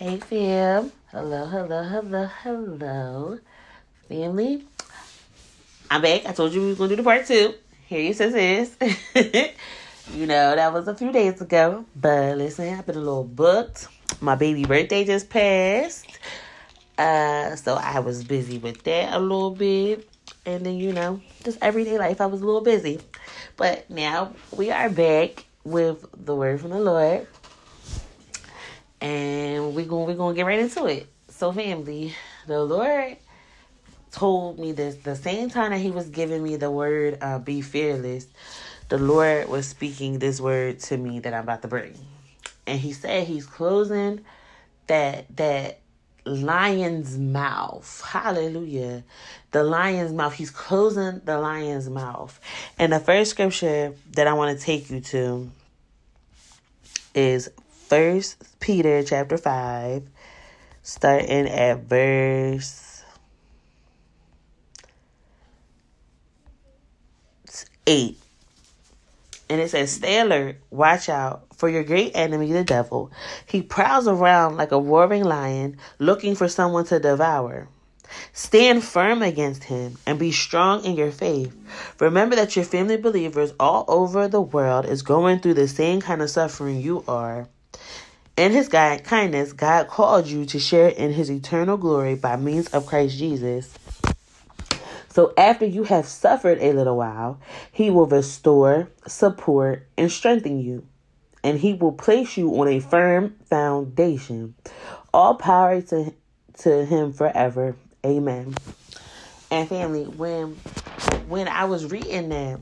Hey, fam. Hello, hello, hello, hello. Family. I'm back. I told you we were going to do the part two. Here your sis is. you know, that was a few days ago. But listen, I've been a little booked. My baby birthday just passed. Uh, so I was busy with that a little bit. And then, you know, just everyday life, I was a little busy. But now we are back with the word from the Lord. And we're gonna we're gonna get right into it. So family, the Lord told me this the same time that he was giving me the word uh, be fearless, the Lord was speaking this word to me that I'm about to bring. And he said he's closing that that lion's mouth. Hallelujah. The lion's mouth. He's closing the lion's mouth. And the first scripture that I want to take you to is First Peter chapter 5, starting at verse 8. And it says, Stay alert, watch out for your great enemy, the devil. He prowls around like a roaring lion, looking for someone to devour. Stand firm against him and be strong in your faith. Remember that your family believers all over the world is going through the same kind of suffering you are. In his God, kindness, God called you to share in his eternal glory by means of Christ Jesus. So after you have suffered a little while, he will restore, support, and strengthen you. And he will place you on a firm foundation. All power to, to him forever. Amen. And family, when when I was reading that,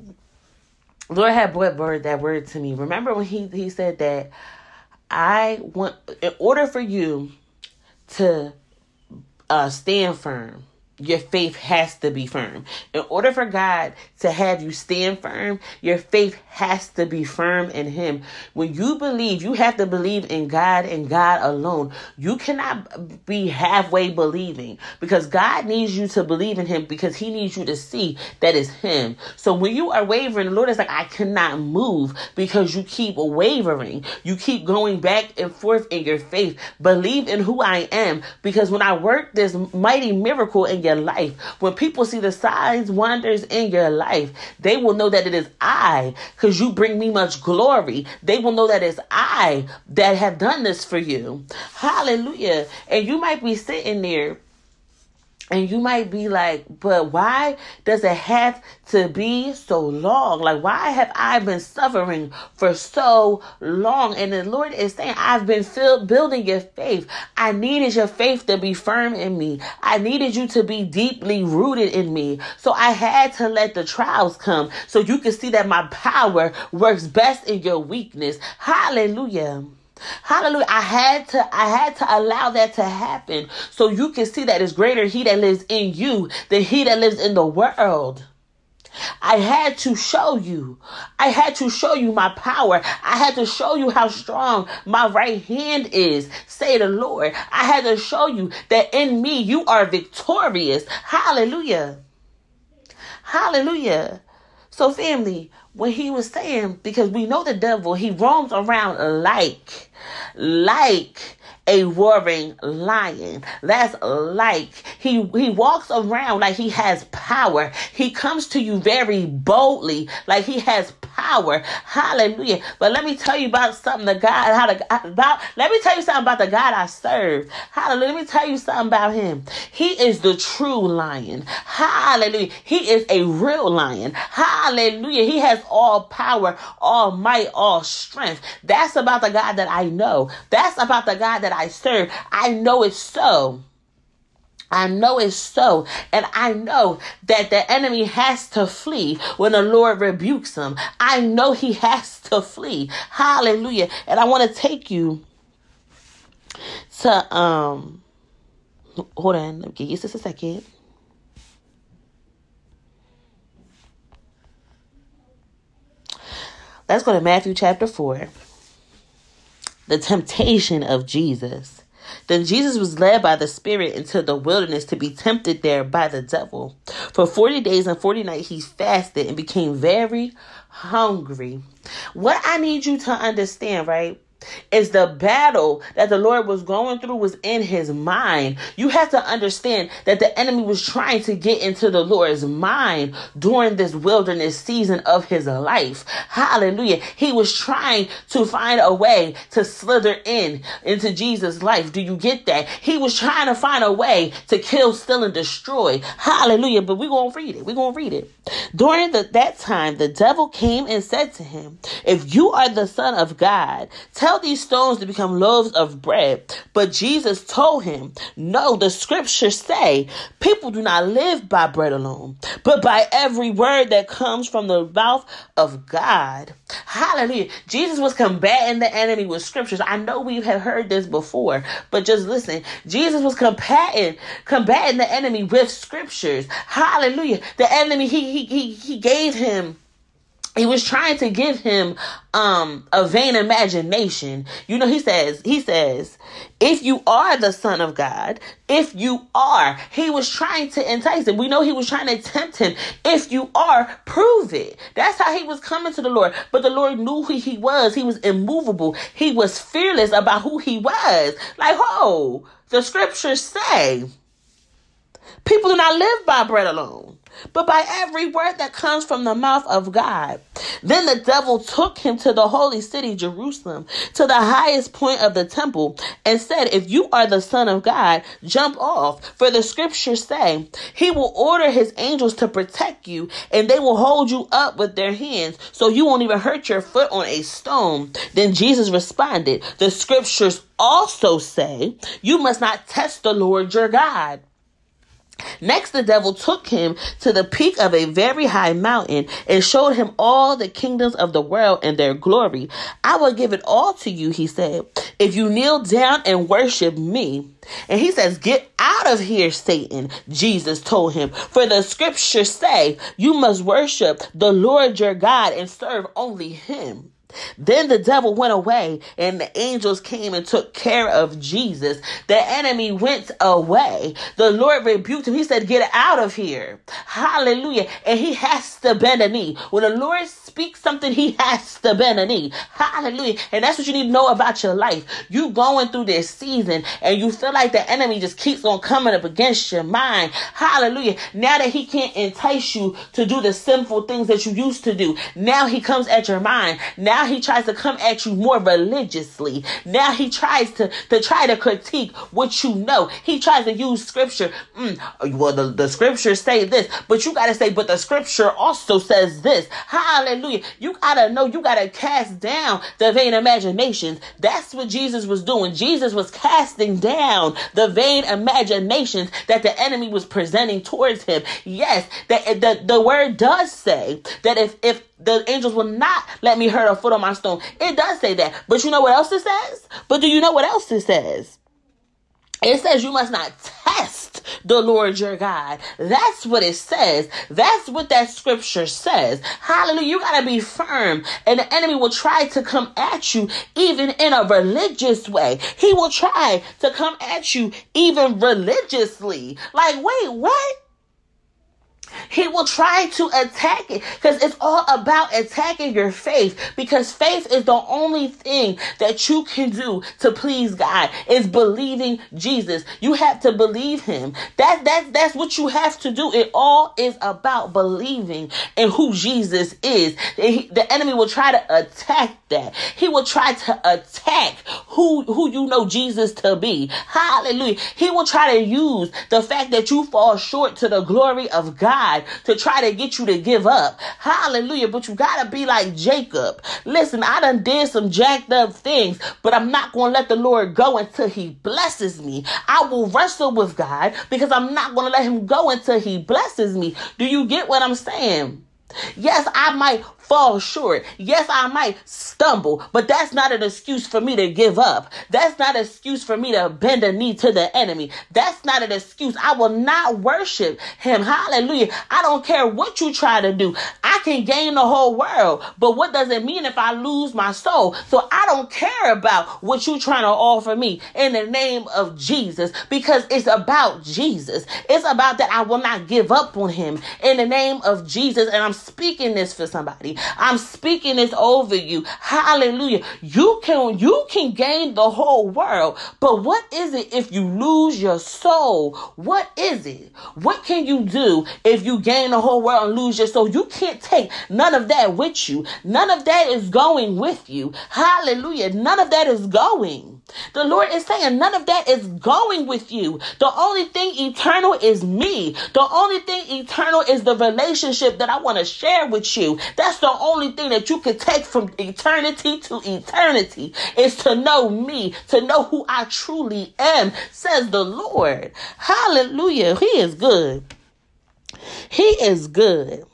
Lord had brought word that word to me. Remember when he he said that I want, in order for you to uh, stand firm, your faith has to be firm. In order for God to have you stand firm, your faith has to be firm in Him. When you believe, you have to believe in God and God alone. You cannot be halfway believing because God needs you to believe in Him because He needs you to see that it's Him. So when you are wavering, the Lord is like, I cannot move because you keep wavering. You keep going back and forth in your faith. Believe in who I am because when I work this mighty miracle in your life, when people see the signs, wonders in your life, they will know that it is I because you bring me much glory. They will know that it's I that have done this for you. Hallelujah. And you might be sitting there and you might be like, but why does it have to be so long? Like, why have I been suffering for so long? And the Lord is saying, I've been filled, building your faith. I needed your faith to be firm in me. I needed you to be deeply rooted in me. So I had to let the trials come so you can see that my power works best in your weakness. Hallelujah. Hallelujah. I had to I had to allow that to happen so you can see that it's greater he that lives in you than he that lives in the world. I had to show you. I had to show you my power. I had to show you how strong my right hand is. Say the Lord. I had to show you that in me you are victorious. Hallelujah. Hallelujah. So, family, when he was saying, because we know the devil, he roams around like, like a roaring lion. That's like he he walks around like he has power. He comes to you very boldly, like he has power. Hallelujah. But let me tell you about something the God how to about let me tell you something about the God I serve. Hallelujah. Let me tell you something about him. He is the true lion. Hallelujah. He is a real lion. Hallelujah. He has all power, all might, all strength. That's about the God that I know. That's about the God that I serve. I know it's so. I know it's so. And I know that the enemy has to flee when the Lord rebukes him. I know he has to flee. Hallelujah. And I want to take you to, um, hold on. let me Give you just a second. Let's go to Matthew chapter 4 the temptation of Jesus. Then Jesus was led by the Spirit into the wilderness to be tempted there by the devil. For 40 days and 40 nights he fasted and became very hungry. What I need you to understand, right? Is the battle that the Lord was going through was in his mind. You have to understand that the enemy was trying to get into the Lord's mind during this wilderness season of his life. Hallelujah. He was trying to find a way to slither in into Jesus' life. Do you get that? He was trying to find a way to kill, steal, and destroy. Hallelujah. But we're going to read it. We're going to read it. During the, that time, the devil came and said to him, If you are the Son of God, tell these stones to become loaves of bread. But Jesus told him, No, the scriptures say, people do not live by bread alone, but by every word that comes from the mouth of God. Hallelujah. Jesus was combating the enemy with scriptures. I know we have heard this before, but just listen. Jesus was combating, combating the enemy with scriptures. Hallelujah. The enemy, he, he, he, he gave him he was trying to give him um a vain imagination. You know he says he says if you are the son of god if you are he was trying to entice him. We know he was trying to tempt him. If you are prove it. That's how he was coming to the lord. But the lord knew who he was. He was immovable. He was fearless about who he was. Like oh the scriptures say people do not live by bread alone but by every word that comes from the mouth of God. Then the devil took him to the holy city, Jerusalem, to the highest point of the temple, and said, If you are the Son of God, jump off. For the scriptures say, He will order His angels to protect you, and they will hold you up with their hands, so you won't even hurt your foot on a stone. Then Jesus responded, The scriptures also say, You must not test the Lord your God. Next, the devil took him to the peak of a very high mountain and showed him all the kingdoms of the world and their glory. I will give it all to you, he said, if you kneel down and worship me. And he says, Get out of here, Satan, Jesus told him. For the scriptures say, You must worship the Lord your God and serve only him. Then the devil went away, and the angels came and took care of Jesus. The enemy went away. The Lord rebuked him. He said, Get out of here. Hallelujah. And he has to bend a knee. When the Lord speaks something, he has to bend a knee. Hallelujah. And that's what you need to know about your life. You going through this season and you feel like the enemy just keeps on coming up against your mind. Hallelujah. Now that he can't entice you to do the sinful things that you used to do, now he comes at your mind. Now he tries to come at you more religiously. Now he tries to, to try to critique what you know. He tries to use scripture. Mm, well, the, the scriptures say this, but you got to say, but the scripture also says this. Hallelujah. You got to know, you got to cast down the vain imaginations. That's what Jesus was doing. Jesus was casting down the vain imaginations that the enemy was presenting towards him. Yes, the, the, the word does say that if, if the angels will not let me hurt a foot on my stone. It does say that. But you know what else it says? But do you know what else it says? It says you must not test the Lord your God. That's what it says. That's what that scripture says. Hallelujah. You gotta be firm. And the enemy will try to come at you even in a religious way. He will try to come at you even religiously. Like, wait, what? He will try to attack it because it's all about attacking your faith because faith is the only thing that you can do to please God is believing Jesus. You have to believe him. That that that's what you have to do. It all is about believing in who Jesus is. The enemy will try to attack that. He will try to attack who who you know Jesus to be. Hallelujah. He will try to use the fact that you fall short to the glory of God to try to get you to give up. Hallelujah. But you gotta be like Jacob. Listen, I done did some jacked up things, but I'm not gonna let the Lord go until he blesses me. I will wrestle with God because I'm not gonna let him go until he blesses me. Do you get what I'm saying? Yes, I might fall short. Yes, I might stumble, but that's not an excuse for me to give up. That's not an excuse for me to bend a knee to the enemy. That's not an excuse. I will not worship him. Hallelujah. I don't care what you try to do. I can gain the whole world, but what does it mean if I lose my soul? So I don't care about what you're trying to offer me in the name of Jesus because it's about Jesus. It's about that I will not give up on him in the name of Jesus. And I'm speaking this for somebody. I'm speaking this over you. Hallelujah. You can you can gain the whole world, but what is it if you lose your soul? What is it? What can you do if you gain the whole world and lose your soul? You can't take none of that with you. None of that is going with you. Hallelujah. None of that is going. The Lord is saying none of that is going with you. The only thing eternal is me. The only thing eternal is the relationship that I want to share with you. That's the only thing that you can take from eternity to eternity is to know me, to know who I truly am, says the Lord. Hallelujah. He is good. He is good.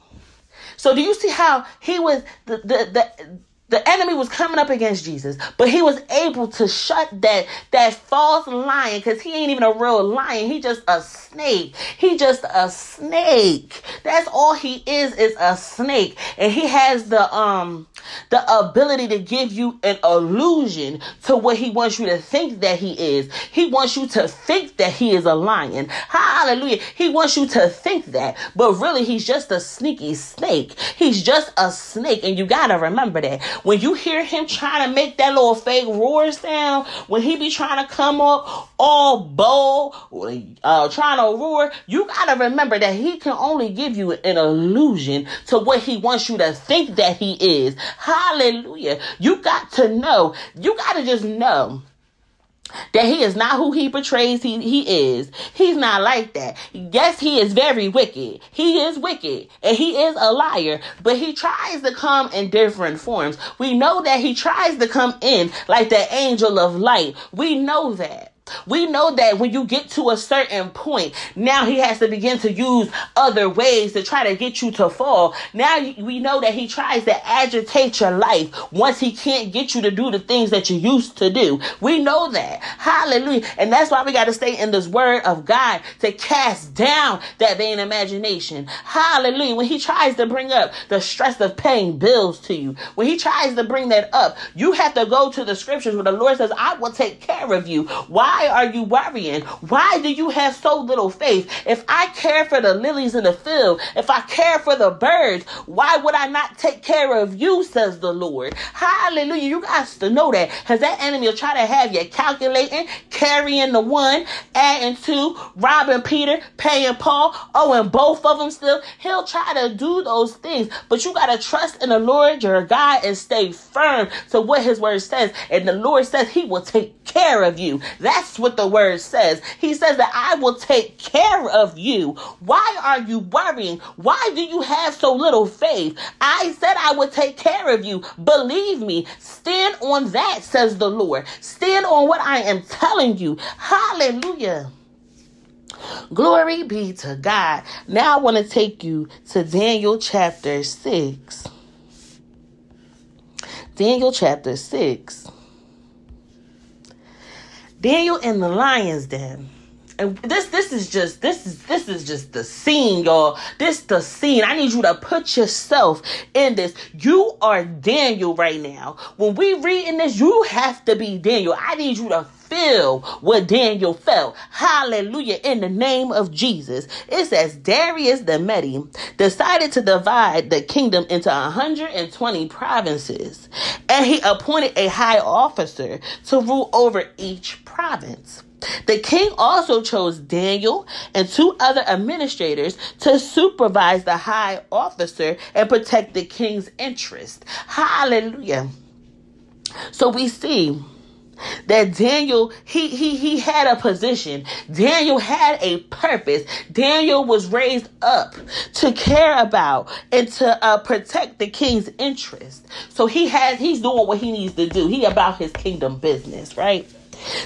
So do you see how he was the the, the the enemy was coming up against Jesus, but he was able to shut that that false lion because he ain't even a real lion. He just a snake. He just a snake. That's all he is is a snake, and he has the um the ability to give you an illusion to what he wants you to think that he is. He wants you to think that he is a lion. Hallelujah. He wants you to think that, but really he's just a sneaky snake. He's just a snake, and you gotta remember that when you hear him trying to make that little fake roar sound, when he be trying to come up all bold, uh, trying to roar, you gotta remember that he can only give you an illusion to what he wants you to think that he is. Hallelujah. You got to know. You got to just know that he is not who he portrays he, he is. He's not like that. Yes, he is very wicked. He is wicked and he is a liar, but he tries to come in different forms. We know that he tries to come in like the angel of light. We know that. We know that when you get to a certain point, now he has to begin to use other ways to try to get you to fall. Now we know that he tries to agitate your life once he can't get you to do the things that you used to do. We know that. Hallelujah. And that's why we got to stay in this word of God to cast down that vain imagination. Hallelujah. When he tries to bring up the stress of paying bills to you, when he tries to bring that up, you have to go to the scriptures where the Lord says, I will take care of you. Why? Why are you worrying? Why do you have so little faith? If I care for the lilies in the field, if I care for the birds, why would I not take care of you, says the Lord? Hallelujah. You guys to know that. Because that enemy will try to have you calculating, carrying the one, adding two, robbing Peter, paying Paul, oh, and both of them still. He'll try to do those things. But you got to trust in the Lord your God and stay firm to what his word says. And the Lord says he will take care of you. That's that's what the word says. He says that I will take care of you. Why are you worrying? Why do you have so little faith? I said I would take care of you. Believe me. Stand on that, says the Lord. Stand on what I am telling you. Hallelujah. Glory be to God. Now I want to take you to Daniel chapter 6. Daniel chapter 6. Daniel in the lion's den. And this this is just this is this is just the scene, y'all. This the scene. I need you to put yourself in this. You are Daniel right now. When we read in this, you have to be Daniel. I need you to feel what Daniel felt. Hallelujah. In the name of Jesus. It says Darius the Mede decided to divide the kingdom into 120 provinces, and he appointed a high officer to rule over each province. The king also chose Daniel and two other administrators to supervise the high officer and protect the king's interest. Hallelujah. So we see that Daniel he he he had a position. Daniel had a purpose. Daniel was raised up to care about and to uh, protect the king's interest. So he has he's doing what he needs to do. He about his kingdom business, right?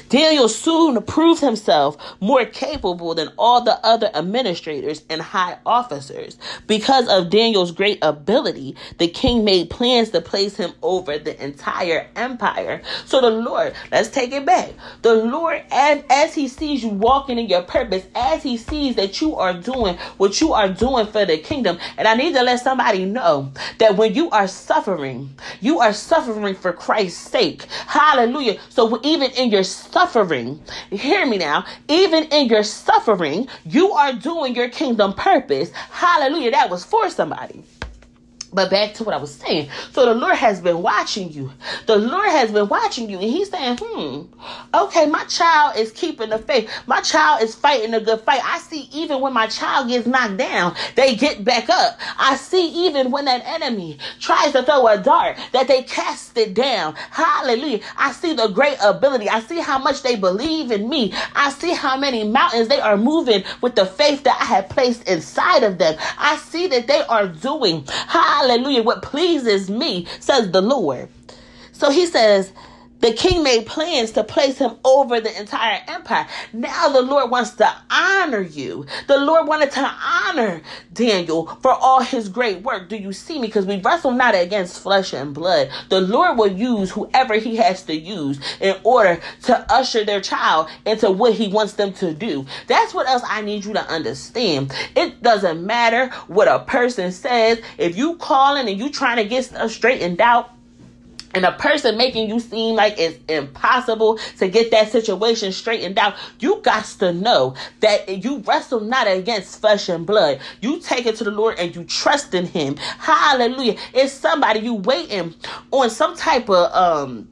Daniel soon proved himself more capable than all the other administrators and high officers. Because of Daniel's great ability, the king made plans to place him over the entire empire. So the Lord, let's take it back. The Lord, as, as he sees you walking in your purpose, as he sees that you are doing what you are doing for the kingdom, and I need to let somebody know that when you are suffering, you are suffering for Christ's sake. Hallelujah. So even in your suffering, hear me now, even in your suffering, you are doing your kingdom purpose. Hallelujah. That was for somebody. But back to what I was saying. So the Lord has been watching you. The Lord has been watching you. And He's saying, hmm, okay, my child is keeping the faith. My child is fighting a good fight. I see even when my child gets knocked down, they get back up. I see even when that enemy tries to throw a dart, that they cast it down. Hallelujah. I see the great ability. I see how much they believe in me. I see how many mountains they are moving with the faith that I have placed inside of them. I see that they are doing. Hallelujah Hallelujah. What pleases me, says the Lord. So he says, the king made plans to place him over the entire empire. Now the Lord wants to honor you. The Lord wanted to honor Daniel for all his great work. Do you see me? Because we wrestle not against flesh and blood. The Lord will use whoever he has to use in order to usher their child into what he wants them to do. That's what else I need you to understand. It doesn't matter what a person says. If you calling and you trying to get stuff straightened out, and a person making you seem like it's impossible to get that situation straightened out, you got to know that you wrestle not against flesh and blood. You take it to the Lord and you trust in Him. Hallelujah. It's somebody you waiting on some type of um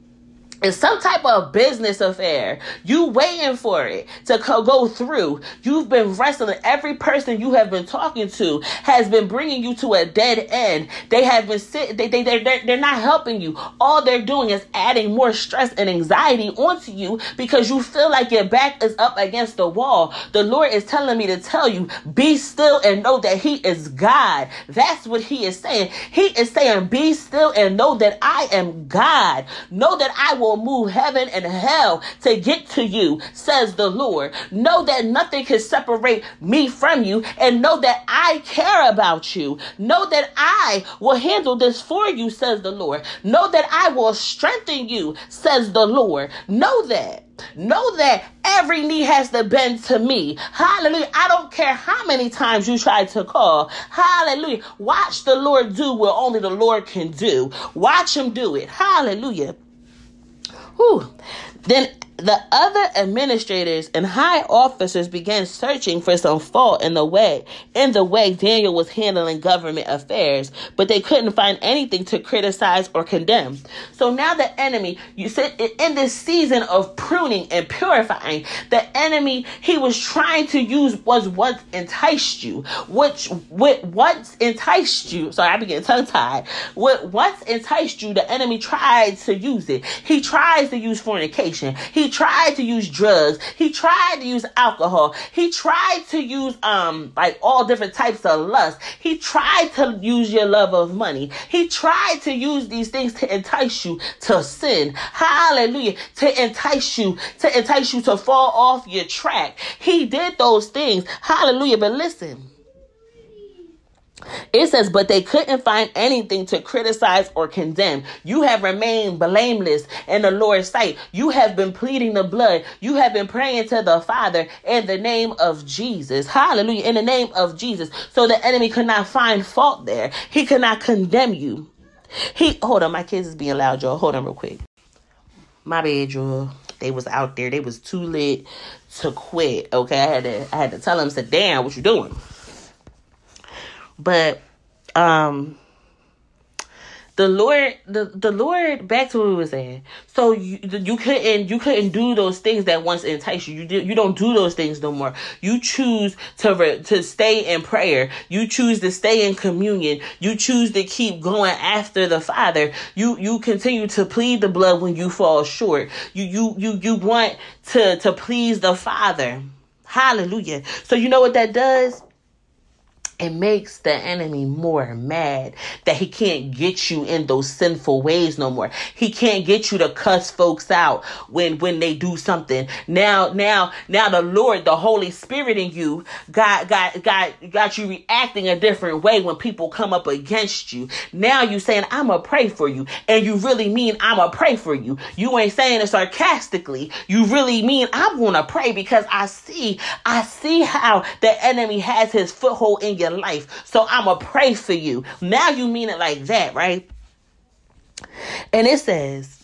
it's some type of business affair. You waiting for it to co- go through. You've been wrestling. Every person you have been talking to has been bringing you to a dead end. They have been sitting. They they they're, they're, they're not helping you. All they're doing is adding more stress and anxiety onto you because you feel like your back is up against the wall. The Lord is telling me to tell you, be still and know that He is God. That's what He is saying. He is saying, be still and know that I am God. Know that I will will move heaven and hell to get to you, says the Lord. Know that nothing can separate me from you and know that I care about you. Know that I will handle this for you, says the Lord. Know that I will strengthen you, says the Lord. Know that. Know that every knee has to bend to me. Hallelujah. I don't care how many times you try to call. Hallelujah. Watch the Lord do what only the Lord can do. Watch him do it. Hallelujah. Whew. Then the other administrators and high officers began searching for some fault in the way in the way Daniel was handling government affairs, but they couldn't find anything to criticize or condemn. So now the enemy, you said in this season of pruning and purifying, the enemy he was trying to use was what enticed you, which what once enticed you. Sorry, I began tongue tied. What once enticed you, the enemy tried to use it. He tries to use fornication. He he tried to use drugs. He tried to use alcohol. He tried to use um like all different types of lust. He tried to use your love of money. He tried to use these things to entice you to sin. Hallelujah. To entice you, to entice you to fall off your track. He did those things. Hallelujah. But listen. It says, but they couldn't find anything to criticize or condemn. You have remained blameless in the Lord's sight. You have been pleading the blood. You have been praying to the Father in the name of Jesus. Hallelujah. In the name of Jesus. So the enemy could not find fault there. He could not condemn you. He, hold on, my kids is being loud, y'all. Hold on real quick. My bad, y'all. They was out there. They was too lit to quit. Okay. I had to, I had to tell them, sit down, what you doing? But um the Lord, the, the Lord, back to what we were saying. So you you couldn't you couldn't do those things that once enticed you. You do, you don't do those things no more. You choose to re, to stay in prayer. You choose to stay in communion. You choose to keep going after the Father. You you continue to plead the blood when you fall short. You you you you want to to please the Father. Hallelujah. So you know what that does? It makes the enemy more mad that he can't get you in those sinful ways no more. He can't get you to cuss folks out when when they do something. Now now now the Lord, the Holy Spirit in you got got got got you reacting a different way when people come up against you. Now you saying I'm gonna pray for you and you really mean I'm gonna pray for you. You ain't saying it sarcastically. You really mean I'm gonna pray because I see I see how the enemy has his foothold in your your life. So I'm going to pray for you. Now you mean it like that, right? And it says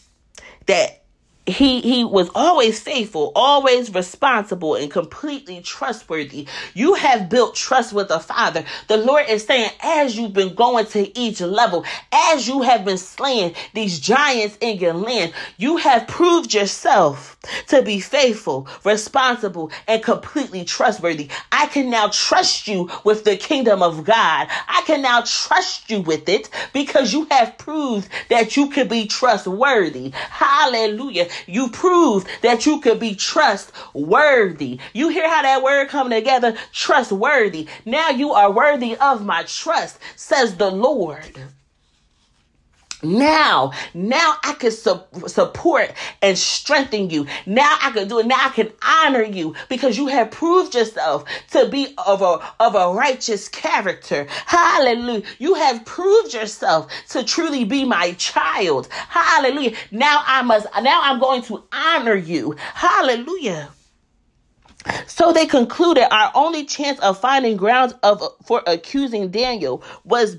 that he he was always faithful, always responsible, and completely trustworthy. You have built trust with the Father. The Lord is saying, as you've been going to each level, as you have been slaying these giants in your land, you have proved yourself to be faithful, responsible, and completely trustworthy. I can now trust you with the kingdom of God. I can now trust you with it because you have proved that you can be trustworthy. Hallelujah. You proved that you could be trustworthy. You hear how that word come together? Trustworthy. Now you are worthy of my trust, says the Lord. Now, now I can su- support and strengthen you. Now I can do it. Now I can honor you because you have proved yourself to be of a, of a righteous character. Hallelujah. You have proved yourself to truly be my child. Hallelujah. Now I must, now I'm going to honor you. Hallelujah. So they concluded our only chance of finding grounds of for accusing Daniel was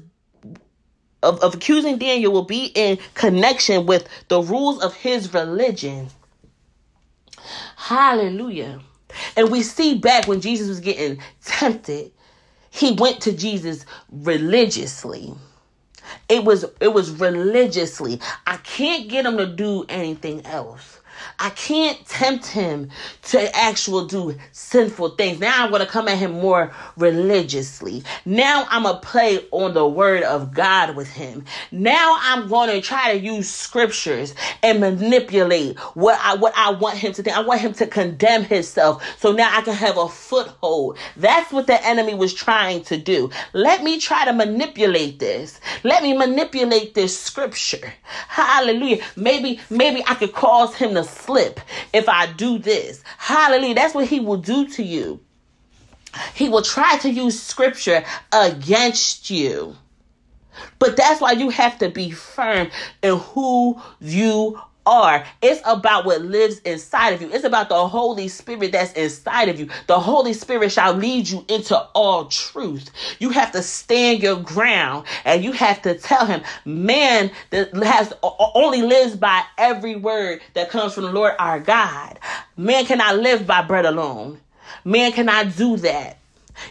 of, of accusing Daniel will be in connection with the rules of his religion. Hallelujah. And we see back when Jesus was getting tempted, he went to Jesus religiously. It was it was religiously. I can't get him to do anything else. I can't tempt him to actual do sinful things. Now I'm going to come at him more religiously. Now I'm going to play on the word of God with him. Now I'm going to try to use scriptures and manipulate what I what I want him to think. I want him to condemn himself so now I can have a foothold. That's what the enemy was trying to do. Let me try to manipulate this. Let me manipulate this scripture. Hallelujah. Maybe maybe I could cause him to slip if I do this. Hallelujah. That's what he will do to you. He will try to use scripture against you. But that's why you have to be firm in who you are. It's about what lives inside of you. It's about the Holy Spirit that's inside of you. The Holy Spirit shall lead you into all truth. You have to stand your ground and you have to tell him, man that has only lives by every word that comes from the Lord our God. Man cannot live by bread alone. Man cannot do that.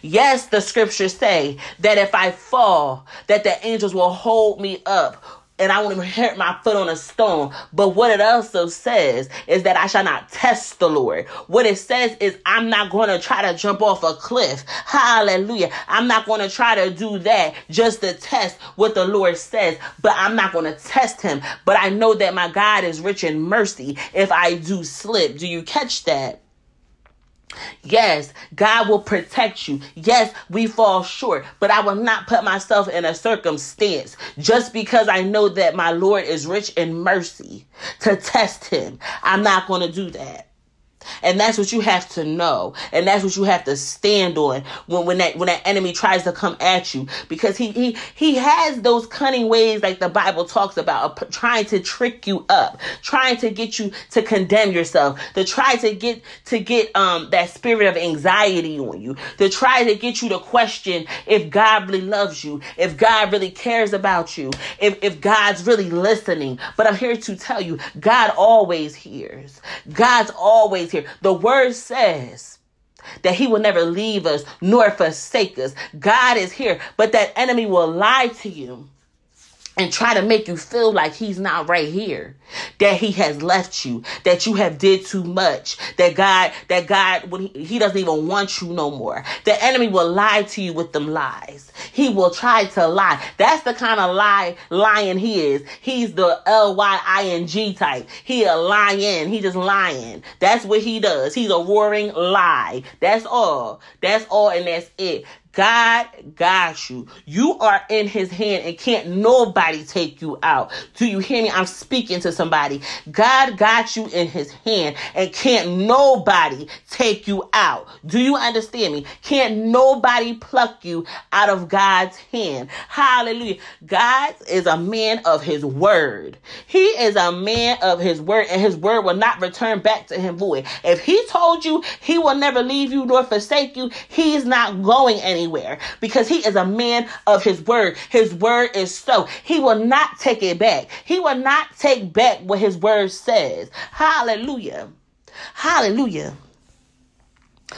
Yes, the scriptures say that if I fall, that the angels will hold me up and I won't even hurt my foot on a stone. But what it also says is that I shall not test the Lord. What it says is I'm not going to try to jump off a cliff. Hallelujah. I'm not going to try to do that just to test what the Lord says, but I'm not going to test him. But I know that my God is rich in mercy if I do slip. Do you catch that? Yes, God will protect you. Yes, we fall short, but I will not put myself in a circumstance just because I know that my Lord is rich in mercy to test him. I'm not going to do that. And that's what you have to know. And that's what you have to stand on when, when that when that enemy tries to come at you. Because he he he has those cunning ways like the Bible talks about trying to trick you up, trying to get you to condemn yourself, to try to get to get um that spirit of anxiety on you, to try to get you to question if God really loves you, if God really cares about you, if, if God's really listening. But I'm here to tell you, God always hears. God's always here. The word says that he will never leave us nor forsake us. God is here, but that enemy will lie to you and try to make you feel like he's not right here. That he has left you. That you have did too much. That god that god when he, he doesn't even want you no more. The enemy will lie to you with them lies. He will try to lie. That's the kind of lie lying he is. He's the l-y-i-n-g type. He a lion. He just lying. That's what he does. He's a roaring lie. That's all. That's all and that's it God got you. You are in his hand and can't nobody take you out. Do you hear me? I'm speaking to somebody. God got you in his hand and can't nobody take you out. Do you understand me? Can't nobody pluck you out of God's hand. Hallelujah. God is a man of his word. He is a man of his word and his word will not return back to him void. If he told you he will never leave you nor forsake you, he's not going anywhere anywhere because he is a man of his word. His word is so. He will not take it back. He will not take back what his word says. Hallelujah. Hallelujah.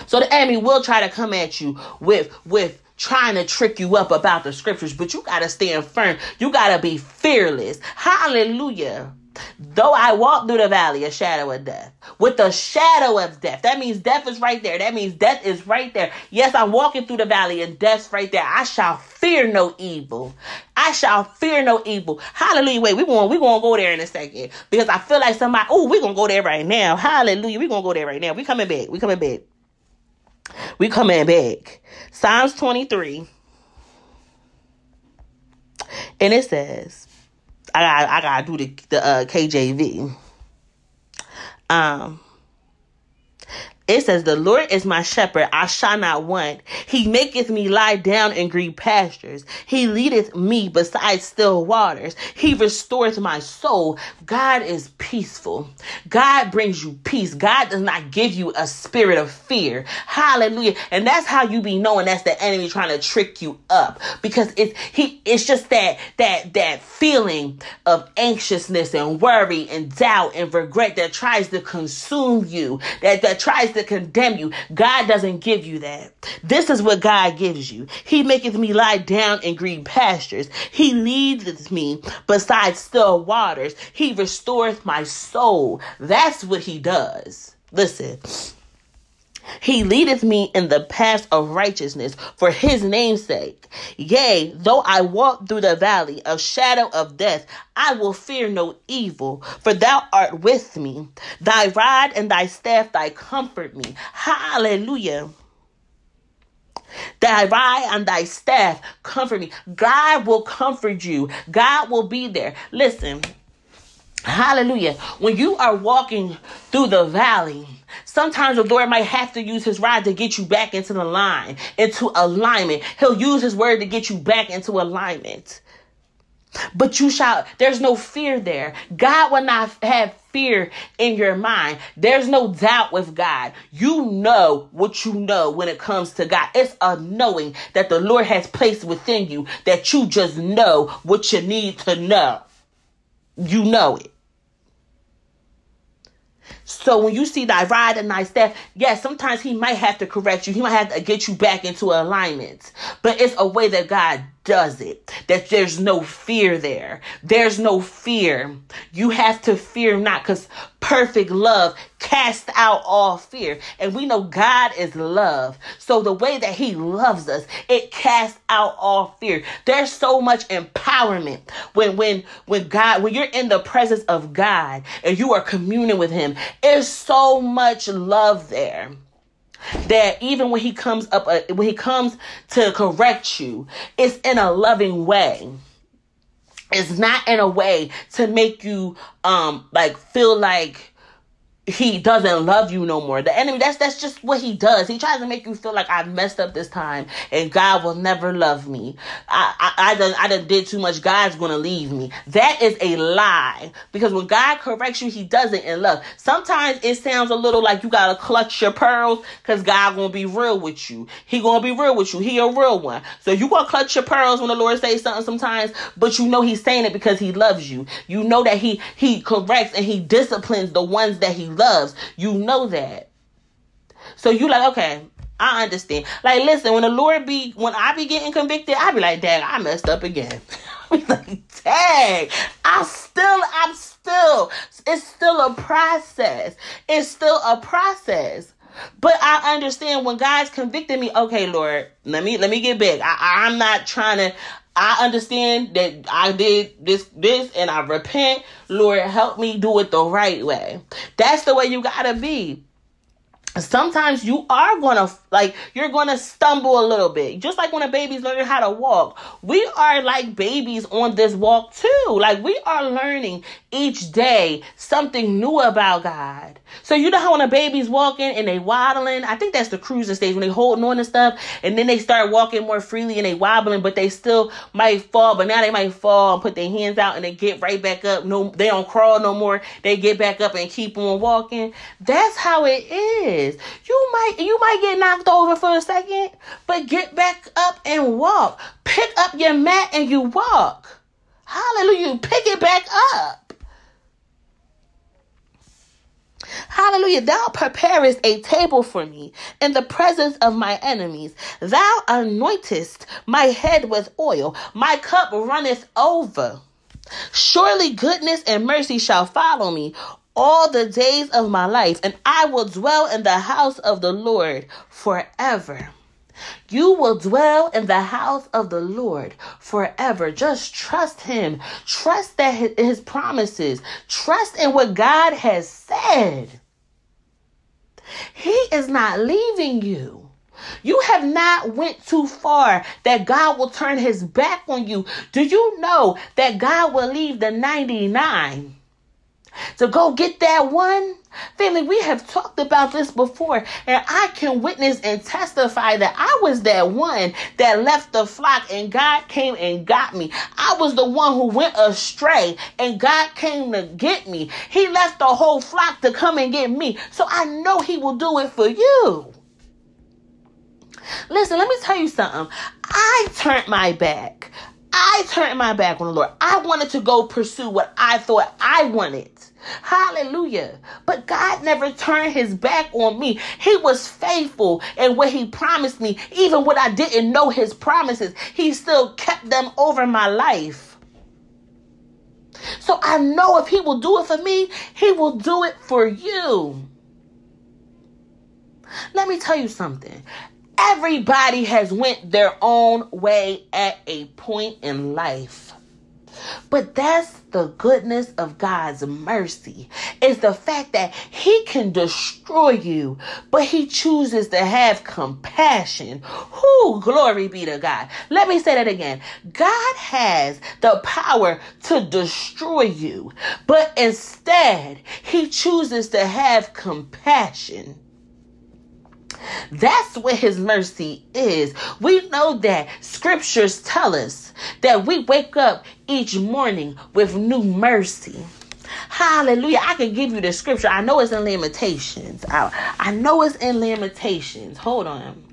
So the enemy will try to come at you with with trying to trick you up about the scriptures, but you got to stand firm. You got to be fearless. Hallelujah. Though I walk through the valley of shadow of death, with the shadow of death, that means death is right there. That means death is right there. Yes, I'm walking through the valley and death's right there. I shall fear no evil. I shall fear no evil. Hallelujah. Wait, we're going, we're going to go there in a second because I feel like somebody, oh, we're going to go there right now. Hallelujah. We're going to go there right now. We coming back. We coming back. We coming back. Psalms 23. And it says, I got I gotta do the the uh, KJV. Um, it says, The Lord is my shepherd, I shall not want. He maketh me lie down in green pastures. He leadeth me beside still waters. He restoreth my soul. God is peaceful. God brings you peace. God does not give you a spirit of fear. Hallelujah. And that's how you be knowing that's the enemy trying to trick you up. Because it's he it's just that that that feeling of anxiousness and worry and doubt and regret that tries to consume you, that, that tries to condemn you. God doesn't give you that. This is what God gives you. He maketh me lie down in green pastures. He leadeth me beside still waters. He restoreth my soul. That's what he does. Listen. He leadeth me in the path of righteousness for his name's sake. Yea, though I walk through the valley of shadow of death, I will fear no evil, for thou art with me. Thy rod and thy staff, thy comfort me. Hallelujah. Thy rod and thy staff comfort me. God will comfort you. God will be there. Listen, hallelujah. When you are walking through the valley, Sometimes the Lord might have to use his rod to get you back into the line, into alignment. He'll use his word to get you back into alignment. But you shall, there's no fear there. God will not have fear in your mind. There's no doubt with God. You know what you know when it comes to God. It's a knowing that the Lord has placed within you that you just know what you need to know. You know it. So when you see thy rod and thy staff, yes, sometimes he might have to correct you. He might have to get you back into alignment. But it's a way that God does it. That there's no fear there. There's no fear. You have to fear not because perfect love casts out all fear. And we know God is love. So the way that he loves us, it casts out all fear. There's so much empowerment when when when God when you're in the presence of God and you are communing with him. There's so much love there that even when he comes up uh, when he comes to correct you it's in a loving way. It's not in a way to make you um like feel like he doesn't love you no more. The enemy, that's that's just what he does. He tries to make you feel like I messed up this time and God will never love me. I I, I done I done did too much. God's gonna leave me. That is a lie. Because when God corrects you, he does it in love. Sometimes it sounds a little like you gotta clutch your pearls because God gonna be real with you. He gonna be real with you. He a real one. So you gonna clutch your pearls when the Lord says something sometimes, but you know he's saying it because he loves you. You know that he he corrects and he disciplines the ones that he loves. You know that. So you like, okay, I understand. Like, listen, when the Lord be, when I be getting convicted, I be like, dang, I messed up again. Be like, dang, I still, I'm still, it's still a process. It's still a process. But I understand when God's convicting me, okay, Lord, let me let me get back. I, I'm not trying to I understand that I did this, this, and I repent. Lord, help me do it the right way. That's the way you gotta be sometimes you are gonna like you're gonna stumble a little bit just like when a baby's learning how to walk we are like babies on this walk too like we are learning each day something new about god so you know how when a baby's walking and they waddling i think that's the cruising stage when they holding on and stuff and then they start walking more freely and they wobbling but they still might fall but now they might fall and put their hands out and they get right back up no they don't crawl no more they get back up and keep on walking that's how it is is. You might you might get knocked over for a second, but get back up and walk. Pick up your mat and you walk. Hallelujah. Pick it back up. Hallelujah. Thou preparest a table for me in the presence of my enemies. Thou anointest my head with oil. My cup runneth over. Surely goodness and mercy shall follow me all the days of my life, and I will dwell in the house of the Lord forever. You will dwell in the house of the Lord forever. Just trust Him. Trust that His promises. Trust in what God has said. He is not leaving you. You have not went too far that God will turn his back on you. Do you know that God will leave the 99 to go get that one? Family, we have talked about this before, and I can witness and testify that I was that one that left the flock and God came and got me. I was the one who went astray and God came to get me. He left the whole flock to come and get me. So I know He will do it for you. Listen, let me tell you something. I turned my back. I turned my back on the Lord. I wanted to go pursue what I thought I wanted. Hallelujah. But God never turned his back on me. He was faithful in what he promised me. Even when I didn't know his promises, he still kept them over my life. So I know if he will do it for me, he will do it for you. Let me tell you something. Everybody has went their own way at a point in life. But that's the goodness of God's mercy. Is the fact that he can destroy you, but he chooses to have compassion. Who glory be to God. Let me say that again. God has the power to destroy you, but instead he chooses to have compassion. That's what his mercy is. We know that scriptures tell us that we wake up each morning with new mercy. Hallelujah. I can give you the scripture. I know it's in Lamentations. I, I know it's in Lamentations. Hold on.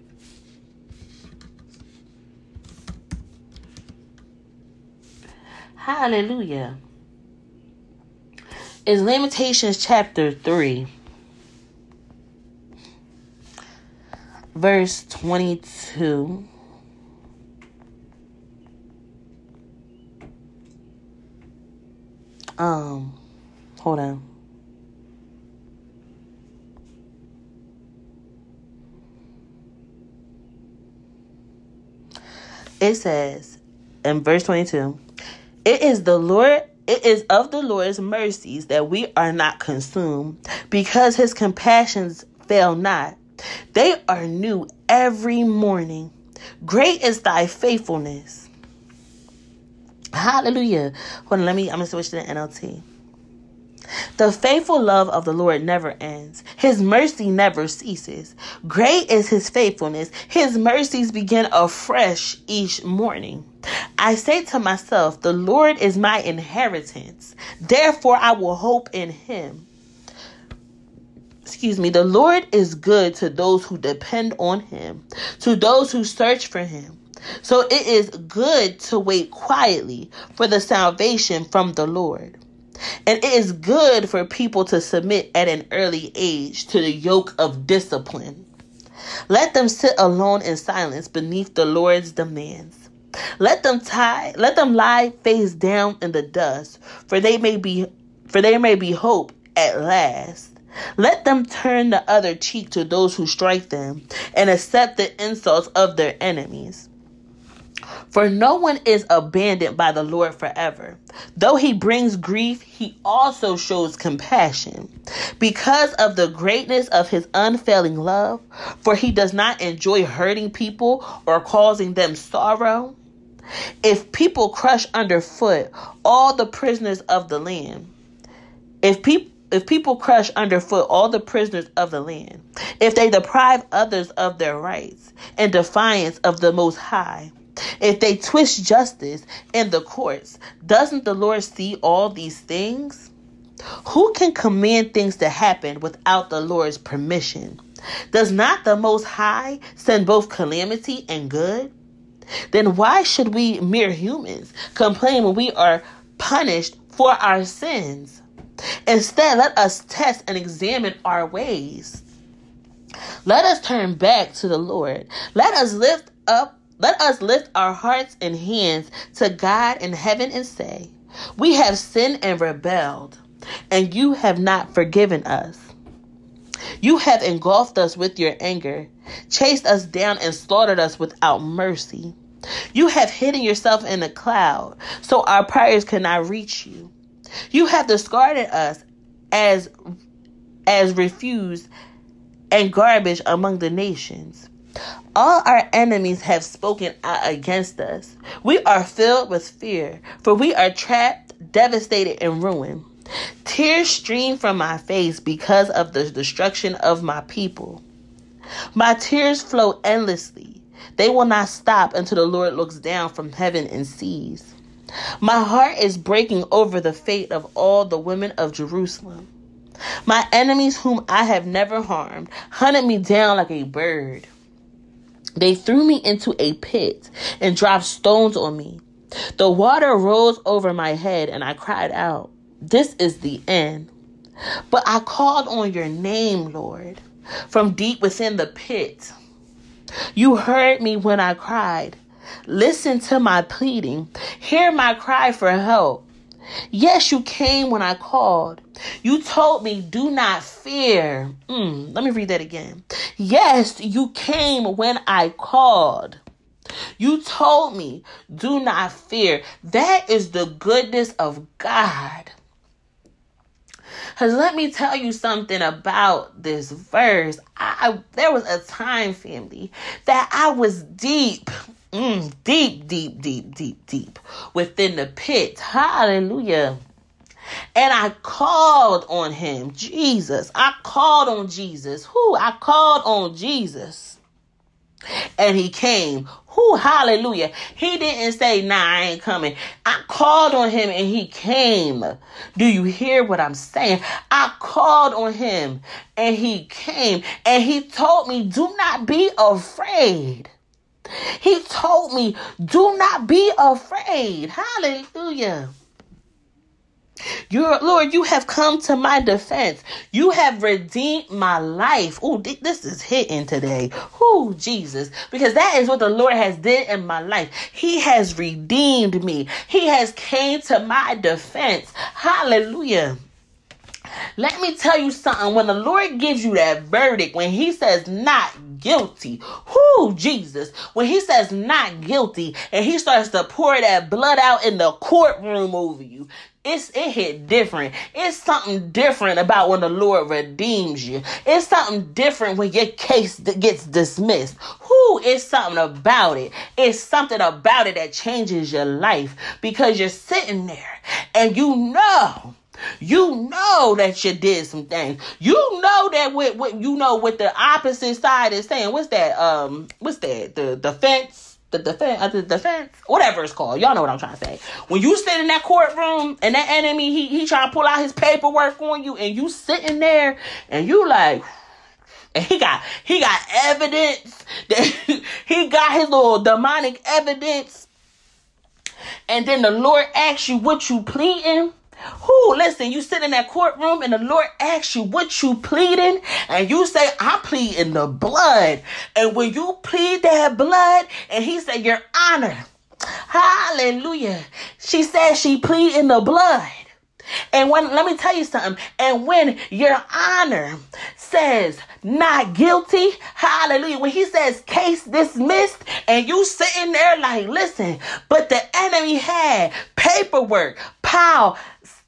Hallelujah. It's Lamentations chapter 3. Verse 22. Um, hold on. It says in verse 22 It is the Lord it is of the Lord's mercies that we are not consumed, because his compassions fail not. They are new every morning. Great is thy faithfulness. Hallelujah. Hold on, let me, I'm going to switch to the NLT. The faithful love of the Lord never ends. His mercy never ceases. Great is his faithfulness. His mercies begin afresh each morning. I say to myself, The Lord is my inheritance. Therefore, I will hope in him excuse me, the Lord is good to those who depend on him, to those who search for him. So it is good to wait quietly for the salvation from the Lord. And it is good for people to submit at an early age to the yoke of discipline. Let them sit alone in silence beneath the Lord's demands. Let them tie let them lie face down in the dust, for they may be for there may be hope at last. Let them turn the other cheek to those who strike them and accept the insults of their enemies. For no one is abandoned by the Lord forever. Though he brings grief, he also shows compassion. Because of the greatness of his unfailing love, for he does not enjoy hurting people or causing them sorrow. If people crush underfoot all the prisoners of the land, if people if people crush underfoot all the prisoners of the land, if they deprive others of their rights in defiance of the Most High, if they twist justice in the courts, doesn't the Lord see all these things? Who can command things to happen without the Lord's permission? Does not the Most High send both calamity and good? Then why should we mere humans complain when we are punished for our sins? Instead, let us test and examine our ways. Let us turn back to the Lord. Let us lift up, let us lift our hearts and hands to God in heaven and say, We have sinned and rebelled, and you have not forgiven us. You have engulfed us with your anger, chased us down, and slaughtered us without mercy. You have hidden yourself in a cloud, so our prayers cannot reach you. You have discarded us as as refuse and garbage among the nations. All our enemies have spoken out against us. We are filled with fear, for we are trapped, devastated, and ruined. Tears stream from my face because of the destruction of my people. My tears flow endlessly. They will not stop until the Lord looks down from heaven and sees. My heart is breaking over the fate of all the women of Jerusalem. My enemies, whom I have never harmed, hunted me down like a bird. They threw me into a pit and dropped stones on me. The water rose over my head, and I cried out, This is the end. But I called on your name, Lord, from deep within the pit. You heard me when I cried. Listen to my pleading. Hear my cry for help. Yes, you came when I called. You told me, do not fear. Mm, let me read that again. Yes, you came when I called. You told me, do not fear. That is the goodness of God. Because let me tell you something about this verse. I, there was a time, family, that I was deep mm, deep, deep, deep, deep, deep within the pit. Hallelujah. And I called on him, Jesus. I called on Jesus. Who? I called on Jesus. And he came. Who? Hallelujah. He didn't say, nah, I ain't coming. I called on him and he came. Do you hear what I'm saying? I called on him and he came and he told me, do not be afraid. He told me, do not be afraid. Hallelujah. Your Lord, you have come to my defense. You have redeemed my life. Oh, this is hitting today. Oh, Jesus, because that is what the Lord has did in my life. He has redeemed me. He has came to my defense. Hallelujah. Let me tell you something. When the Lord gives you that verdict, when He says not guilty, who Jesus, when He says not guilty, and He starts to pour that blood out in the courtroom over you, it's it hit different. It's something different about when the Lord redeems you. It's something different when your case gets dismissed. Who is something about it? It's something about it that changes your life because you're sitting there and you know you know that you did some things. You know that with, with you know what the opposite side is saying. What's that? Um, what's that? The defense. The defense, uh, the defense, whatever it's called. Y'all know what I'm trying to say. When you sit in that courtroom and that enemy, he he trying to pull out his paperwork on you, and you sitting there and you like, and he got he got evidence that he got his little demonic evidence and then the lord asks you what you pleading who, listen, you sit in that courtroom and the Lord asks you what you pleading, and you say, I plead in the blood. And when you plead that blood, and he said, Your honor, hallelujah. She said she plead in the blood. And when, let me tell you something. And when your honor says not guilty, hallelujah, when he says case dismissed, and you sitting there like, listen, but the enemy had paperwork, pow,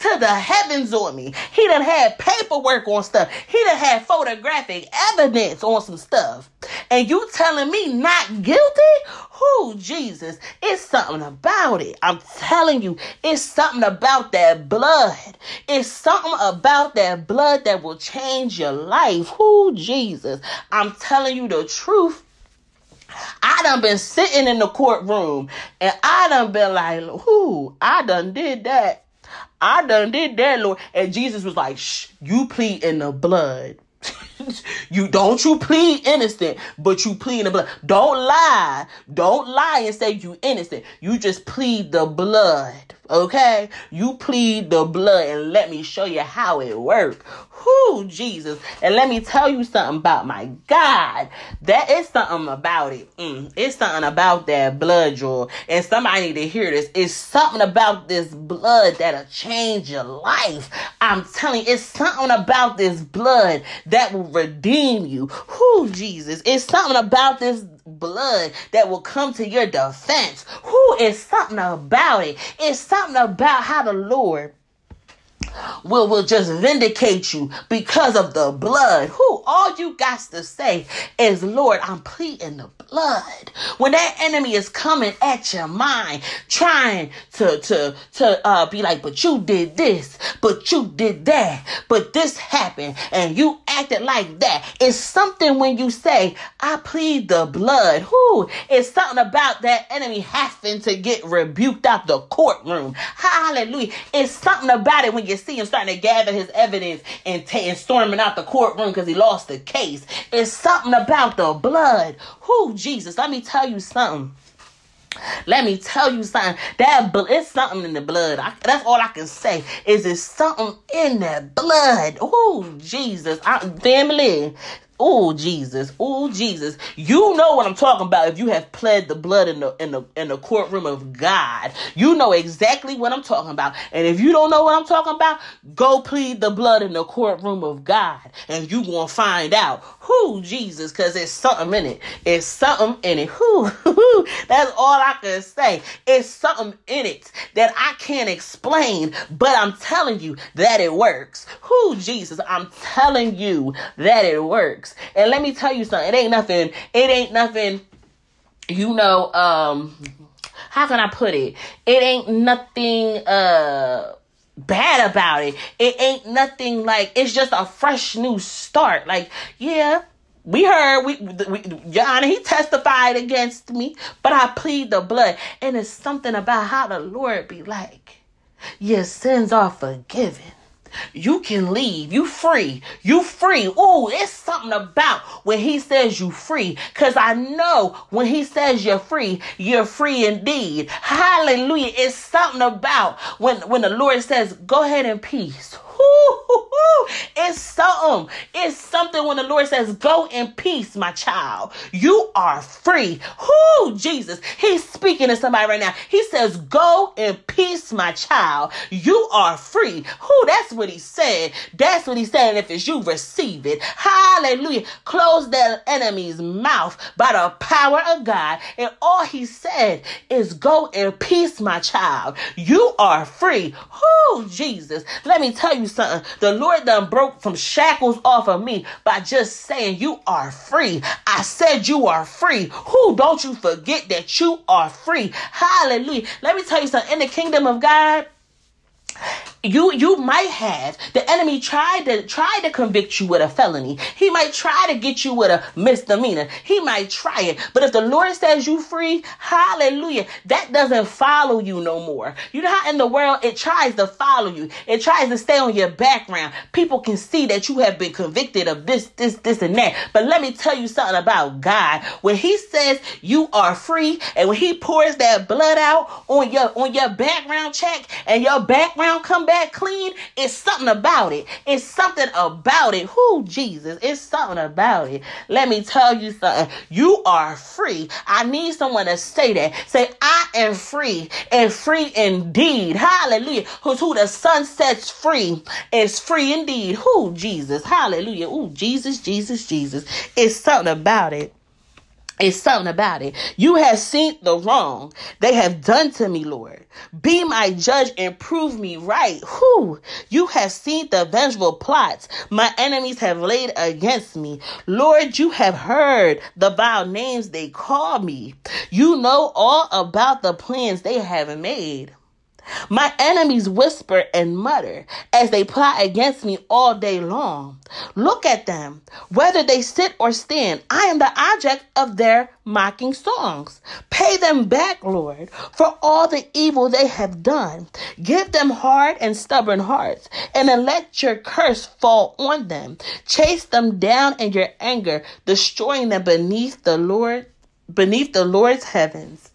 to the heavens on me. He done had paperwork on stuff. He done had photographic evidence on some stuff. And you telling me not guilty? Who, Jesus? It's something about it. I'm telling you, it's something about that blood. It's something about that blood that will change your life. Who, Jesus? I'm telling you the truth. I done been sitting in the courtroom and I done been like, who? I done did that I done did that, Lord. And Jesus was like, shh, you plead in the blood. you don't you plead innocent, but you plead in the blood. Don't lie. Don't lie and say you innocent. You just plead the blood. Okay? You plead the blood and let me show you how it works. Whoo, Jesus. And let me tell you something about my God. That is something about it. Mm, it's something about that blood, Joel. And somebody need to hear this. It's something about this blood that'll change your life. I'm telling you, it's something about this blood that will redeem you. Whoo, Jesus. It's something about this blood that will come to your defense. Who is something about it? It's something about how the Lord will will just vindicate you because of the blood. Who all you got to say is, Lord, I'm pleading the blood. When that enemy is coming at your mind, trying to to to uh, be like, but you did this, but you did that, but this happened, and you acted like that. It's something when you say, I plead the blood. Who? It's something about that enemy having to get rebuked out the courtroom. Hallelujah. It's something about it when see him starting to gather his evidence and, t- and storming out the courtroom because he lost the case. It's something about the blood. Who, Jesus? Let me tell you something. Let me tell you something. That bl- it's something in the blood. I, that's all I can say. Is it something in the blood? Oh Jesus, I, family. Oh Jesus, oh Jesus. You know what I'm talking about if you have pled the blood in the in the in the courtroom of God. You know exactly what I'm talking about. And if you don't know what I'm talking about, go plead the blood in the courtroom of God. And you gonna find out who Jesus, cause it's something in it. It's something in it. Who that's all I can say. It's something in it that I can't explain, but I'm telling you that it works. Who Jesus, I'm telling you that it works works. And let me tell you something. It ain't nothing. It ain't nothing. You know. Um. How can I put it? It ain't nothing. Uh bad about it. It ain't nothing like it's just a fresh new start. Like, yeah, we heard we, we Your he testified against me, but I plead the blood. And it's something about how the Lord be like, your sins are forgiven. You can leave. You free. You free. Ooh, it's something about when he says you free. Cause I know when he says you're free, you're free indeed. Hallelujah. It's something about when, when the Lord says, go ahead in peace. It's something. It's something when the Lord says, Go in peace, my child. You are free. Who Jesus? He's speaking to somebody right now. He says, Go in peace, my child. You are free. Who? That's what he said. That's what he said. And if it's you, receive it. Hallelujah. Close that enemy's mouth by the power of God. And all he said is, Go in peace, my child. You are free. Who? Jesus. Let me tell you something. The Lord done broke some shackles off of me by just saying you are free. I said you are free. Who don't you forget that you are free? Hallelujah. Let me tell you something. In the kingdom of God, you you might have the enemy tried to try to convict you with a felony. He might try to get you with a misdemeanor. He might try it. But if the lord says you free hallelujah that doesn't follow you no more. You know how in the world it tries to follow you. It tries to stay on your background. People can see that you have been convicted of this this this and that. But let me tell you something about god. When he says you are free and when he pours that blood out on your on your background check and your background come back clean, it's something about it. It's something about it. Who Jesus? It's something about it. Let me tell you something. You are free. I need someone to say that. Say, I am free and free indeed. Hallelujah. Who's who the Son sets free is free indeed. Who Jesus? Hallelujah. Ooh, Jesus, Jesus, Jesus. It's something about it. It's something about it. You have seen the wrong they have done to me, Lord. Be my judge and prove me right. Who? You have seen the vengeful plots my enemies have laid against me. Lord, you have heard the vile names they call me. You know all about the plans they have made. My enemies whisper and mutter as they plot against me all day long. Look at them. Whether they sit or stand, I am the object of their mocking songs. Pay them back, Lord, for all the evil they have done. Give them hard and stubborn hearts, and then let your curse fall on them. Chase them down in your anger, destroying them beneath the Lord, beneath the Lord's heavens.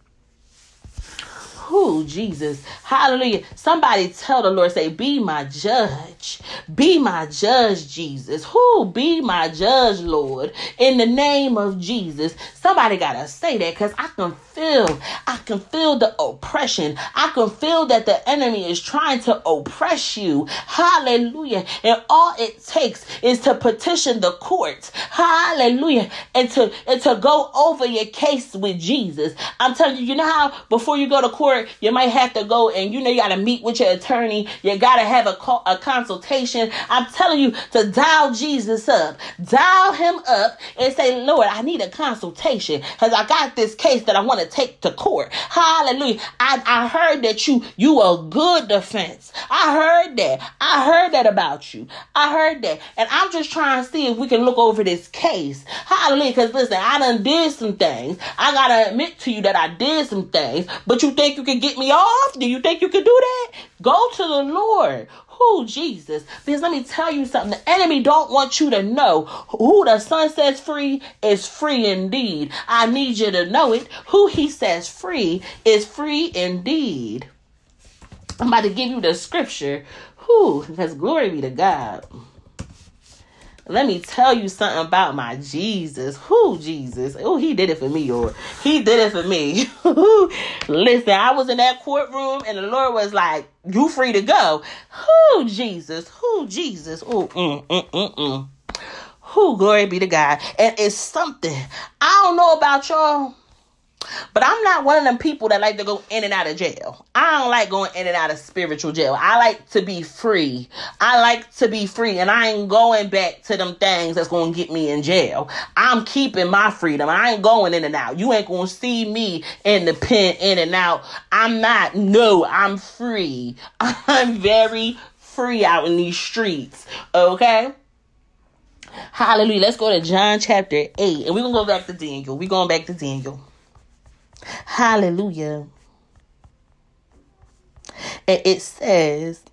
Who, Jesus? Hallelujah. Somebody tell the Lord, say, Be my judge. Be my judge, Jesus. Who? Be my judge, Lord. In the name of Jesus. Somebody got to say that because I can feel, I can feel the oppression. I can feel that the enemy is trying to oppress you. Hallelujah. And all it takes is to petition the courts. Hallelujah. And to, and to go over your case with Jesus. I'm telling you, you know how before you go to court, you might have to go and you know you got to meet with your attorney. You got to have a, call, a consultation. I'm telling you to dial Jesus up. Dial him up and say, Lord, I need a consultation because I got this case that I want to take to court. Hallelujah. I, I heard that you you a good defense. I heard that. I heard that about you. I heard that. And I'm just trying to see if we can look over this case. Hallelujah. Because listen, I done did some things. I gotta admit to you that I did some things. But you think you can get me off? Do you think you can do that? Go to the Lord. Who Jesus? Because let me tell you something. The enemy don't want you to know who the son says free is free indeed. I need you to know it. Who he says free is free indeed. I'm about to give you the scripture. Who? Because glory be to God. Let me tell you something about my Jesus. Who Jesus? Oh, he did it for me, Lord. He did it for me. Listen, I was in that courtroom and the Lord was like, You free to go. Who Jesus? Who Jesus? Oh, mm, mm, mm, mm. Who glory be to God. And it's something. I don't know about y'all. But I'm not one of them people that like to go in and out of jail. I don't like going in and out of spiritual jail. I like to be free. I like to be free, and I ain't going back to them things that's going to get me in jail. I'm keeping my freedom. I ain't going in and out. You ain't going to see me in the pen in and out. I'm not. No, I'm free. I'm very free out in these streets. Okay? Hallelujah. Let's go to John chapter 8. And we're going to go back to Daniel. We're going back to Daniel. Hallelujah. And it says,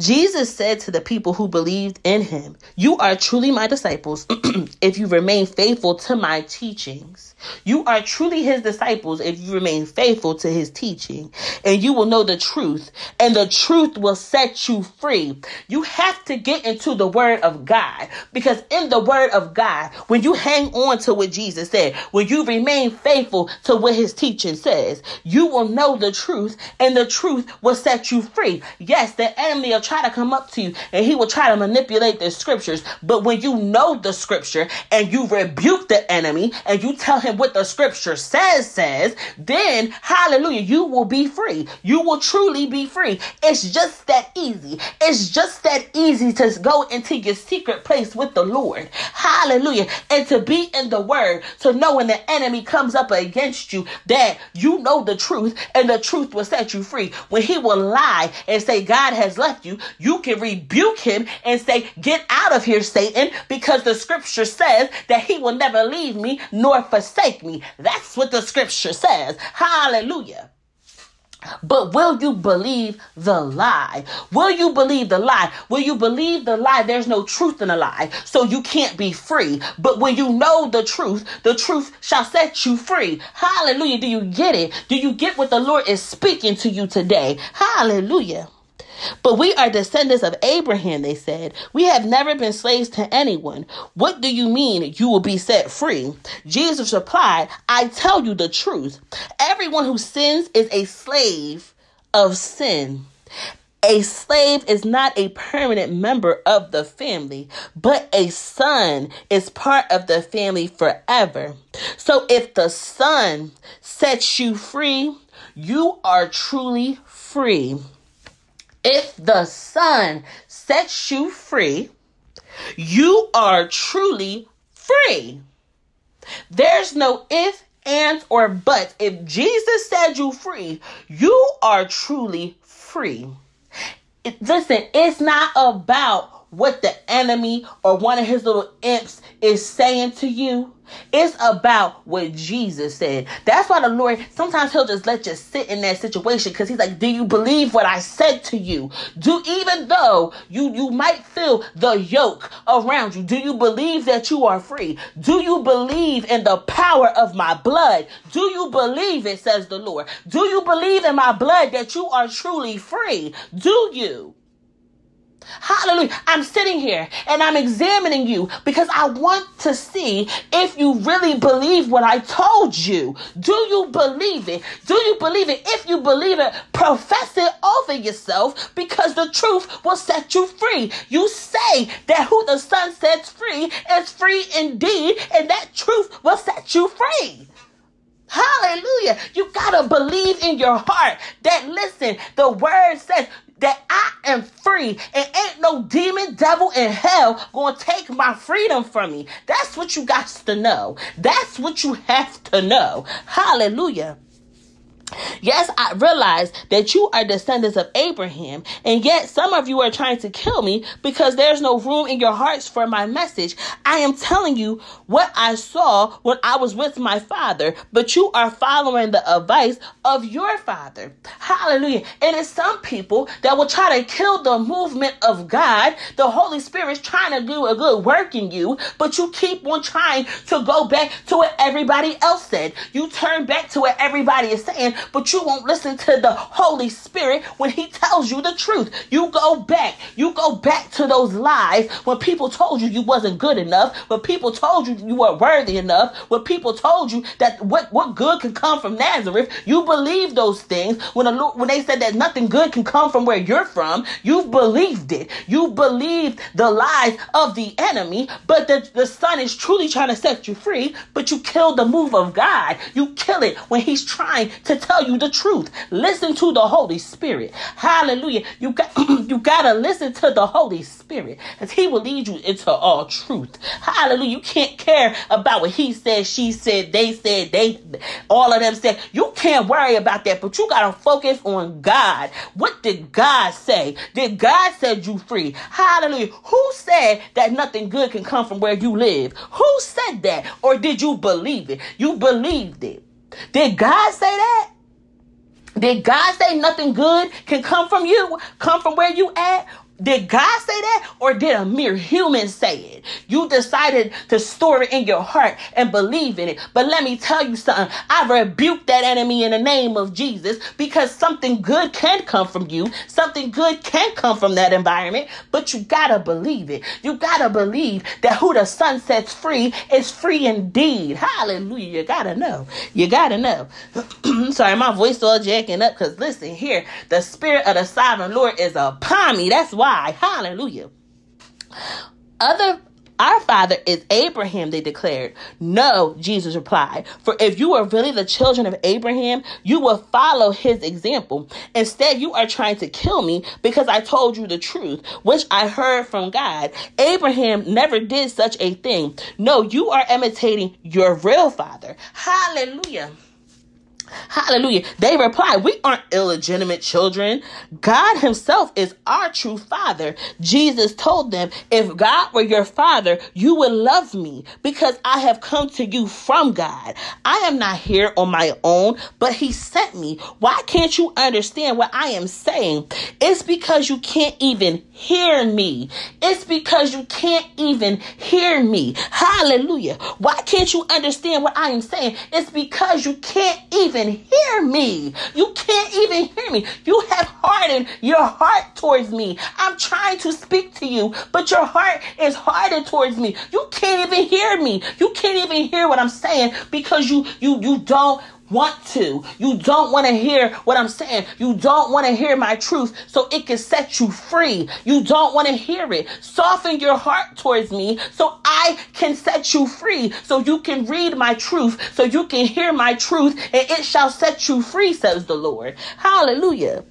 Jesus said to the people who believed in him, You are truly my disciples if you remain faithful to my teachings. You are truly his disciples if you remain faithful to his teaching, and you will know the truth, and the truth will set you free. You have to get into the word of God because in the word of God, when you hang on to what Jesus said, when you remain faithful to what his teaching says, you will know the truth, and the truth will set you free. Yes, the enemy will try to come up to you and he will try to manipulate the scriptures, but when you know the scripture and you rebuke the enemy and you tell him, what the scripture says says, then hallelujah, you will be free. You will truly be free. It's just that easy. It's just that easy to go into your secret place with the Lord. Hallelujah. And to be in the word, to know when the enemy comes up against you that you know the truth and the truth will set you free. When he will lie and say God has left you, you can rebuke him and say, Get out of here, Satan, because the scripture says that he will never leave me nor forsake me. That's what the scripture says. Hallelujah. But will you believe the lie? Will you believe the lie? Will you believe the lie? There's no truth in a lie, so you can't be free. But when you know the truth, the truth shall set you free. Hallelujah. Do you get it? Do you get what the Lord is speaking to you today? Hallelujah. But we are descendants of Abraham, they said. We have never been slaves to anyone. What do you mean you will be set free? Jesus replied, I tell you the truth. Everyone who sins is a slave of sin. A slave is not a permanent member of the family, but a son is part of the family forever. So if the son sets you free, you are truly free. If the Son sets you free, you are truly free. There's no if, ands, or buts. If Jesus said you free, you are truly free. It, listen, it's not about what the enemy or one of his little imps is saying to you. It's about what Jesus said. That's why the Lord sometimes He'll just let you sit in that situation because He's like, Do you believe what I said to you? Do even though you you might feel the yoke around you, do you believe that you are free? Do you believe in the power of my blood? Do you believe it, says the Lord? Do you believe in my blood that you are truly free? Do you? Hallelujah. I'm sitting here and I'm examining you because I want to see if you really believe what I told you. Do you believe it? Do you believe it? If you believe it, profess it over yourself because the truth will set you free. You say that who the Son sets free is free indeed, and that truth will set you free. Hallelujah. You got to believe in your heart that, listen, the word says, that I am free and ain't no demon, devil in hell gonna take my freedom from me. That's what you got to know. That's what you have to know. Hallelujah. Yes, I realize that you are descendants of Abraham, and yet some of you are trying to kill me because there's no room in your hearts for my message. I am telling you what I saw when I was with my father, but you are following the advice of your father. Hallelujah. And it's some people that will try to kill the movement of God. The Holy Spirit's trying to do a good work in you, but you keep on trying to go back to what everybody else said. You turn back to what everybody is saying but you won't listen to the Holy Spirit when He tells you the truth. You go back. You go back to those lies when people told you you wasn't good enough, when people told you you weren't worthy enough, when people told you that what, what good can come from Nazareth. You believe those things when the, when they said that nothing good can come from where you're from. You believed it. You believed the lies of the enemy, but the, the Son is truly trying to set you free, but you kill the move of God. You kill it when He's trying to tell you the truth. Listen to the Holy Spirit. Hallelujah. You got you gotta listen to the Holy Spirit because He will lead you into all truth. Hallelujah. You can't care about what he said, she said, they said, they all of them said. You can't worry about that, but you gotta focus on God. What did God say? Did God set you free? Hallelujah. Who said that nothing good can come from where you live? Who said that? Or did you believe it? You believed it. Did God say that? Did God say nothing good can come from you, come from where you at? Did God say that or did a mere human say it? You decided to store it in your heart and believe in it. But let me tell you something. I rebuke that enemy in the name of Jesus because something good can come from you. Something good can come from that environment, but you gotta believe it. You gotta believe that who the Son sets free is free indeed. Hallelujah. You gotta know. You gotta know. Sorry, my voice all jacking up because listen here, the spirit of the sovereign Lord is upon me. That's why why. Hallelujah. Other our father is Abraham, they declared. No, Jesus replied. For if you are really the children of Abraham, you will follow his example. Instead, you are trying to kill me because I told you the truth, which I heard from God. Abraham never did such a thing. No, you are imitating your real father. Hallelujah. Hallelujah. They replied, We aren't illegitimate children. God Himself is our true Father. Jesus told them, If God were your Father, you would love me because I have come to you from God. I am not here on my own, but He sent me. Why can't you understand what I am saying? It's because you can't even hear me. It's because you can't even hear me. Hallelujah. Why can't you understand what I am saying? It's because you can't even even hear me. You can't even hear me. You have hardened your heart towards me. I'm trying to speak to you, but your heart is hardened towards me. You can't even hear me. You can't even hear what I'm saying because you you you don't want to. You don't want to hear what I'm saying. You don't want to hear my truth so it can set you free. You don't want to hear it. Soften your heart towards me so I can set you free. So you can read my truth. So you can hear my truth and it shall set you free, says the Lord. Hallelujah.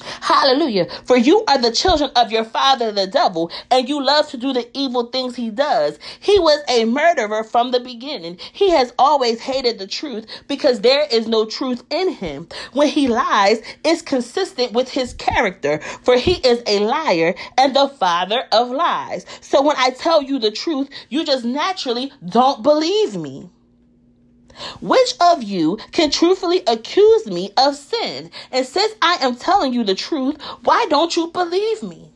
Hallelujah. For you are the children of your father, the devil, and you love to do the evil things he does. He was a murderer from the beginning. He has always hated the truth because there is no truth in him. When he lies, it's consistent with his character, for he is a liar and the father of lies. So when I tell you the truth, you just naturally don't believe me. Which of you can truthfully accuse me of sin? And since I am telling you the truth, why don't you believe me?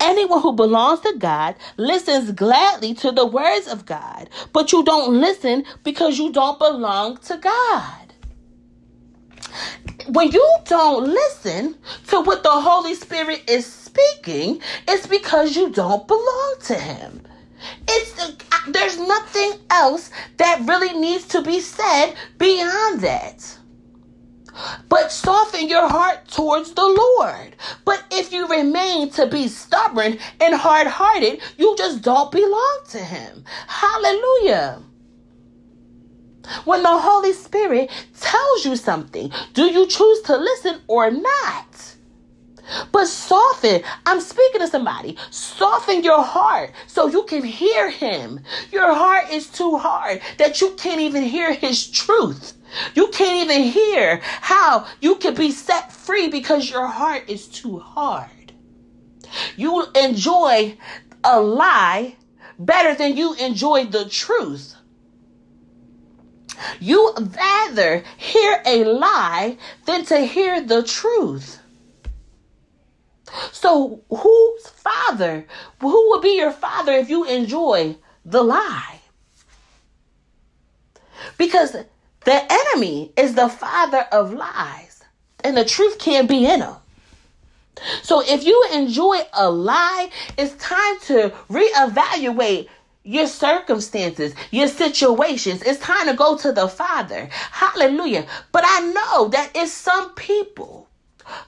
Anyone who belongs to God listens gladly to the words of God, but you don't listen because you don't belong to God. When you don't listen to what the Holy Spirit is speaking, it's because you don't belong to Him. It's uh, there's nothing else that really needs to be said beyond that. But soften your heart towards the Lord. But if you remain to be stubborn and hard hearted, you just don't belong to Him. Hallelujah. When the Holy Spirit tells you something, do you choose to listen or not? But soften, I'm speaking to somebody, soften your heart so you can hear him. Your heart is too hard that you can't even hear his truth. You can't even hear how you can be set free because your heart is too hard. You enjoy a lie better than you enjoy the truth. You rather hear a lie than to hear the truth. So, whose father? Who will be your father if you enjoy the lie? Because the enemy is the father of lies, and the truth can't be in him. So, if you enjoy a lie, it's time to reevaluate your circumstances, your situations. It's time to go to the Father. Hallelujah. But I know that it's some people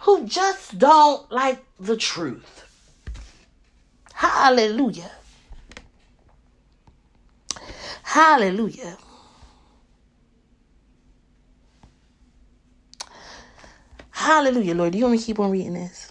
who just don't like the truth. Hallelujah. Hallelujah. Hallelujah, Lord. Do you want me to keep on reading this?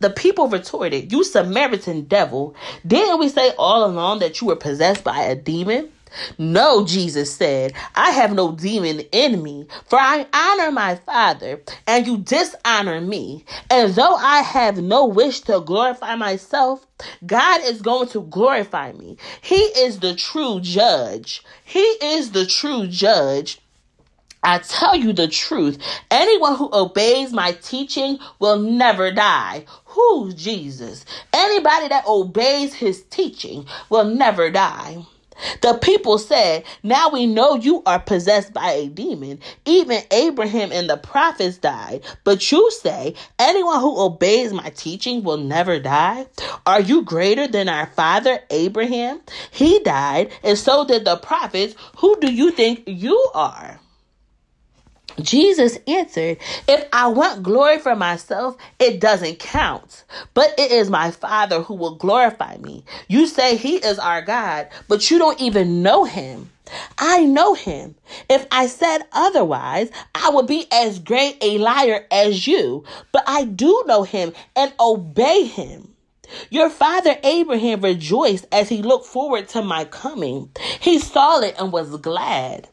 The people retorted, You Samaritan devil, didn't we say all along that you were possessed by a demon? No, Jesus said, I have no demon in me, for I honor my Father, and you dishonor me. And though I have no wish to glorify myself, God is going to glorify me. He is the true judge. He is the true judge. I tell you the truth. Anyone who obeys my teaching will never die. Who's Jesus? Anybody that obeys his teaching will never die. The people said, Now we know you are possessed by a demon. Even Abraham and the prophets died. But you say, Anyone who obeys my teaching will never die? Are you greater than our father Abraham? He died, and so did the prophets. Who do you think you are? Jesus answered, If I want glory for myself, it doesn't count. But it is my Father who will glorify me. You say he is our God, but you don't even know him. I know him. If I said otherwise, I would be as great a liar as you. But I do know him and obey him. Your father Abraham rejoiced as he looked forward to my coming. He saw it and was glad.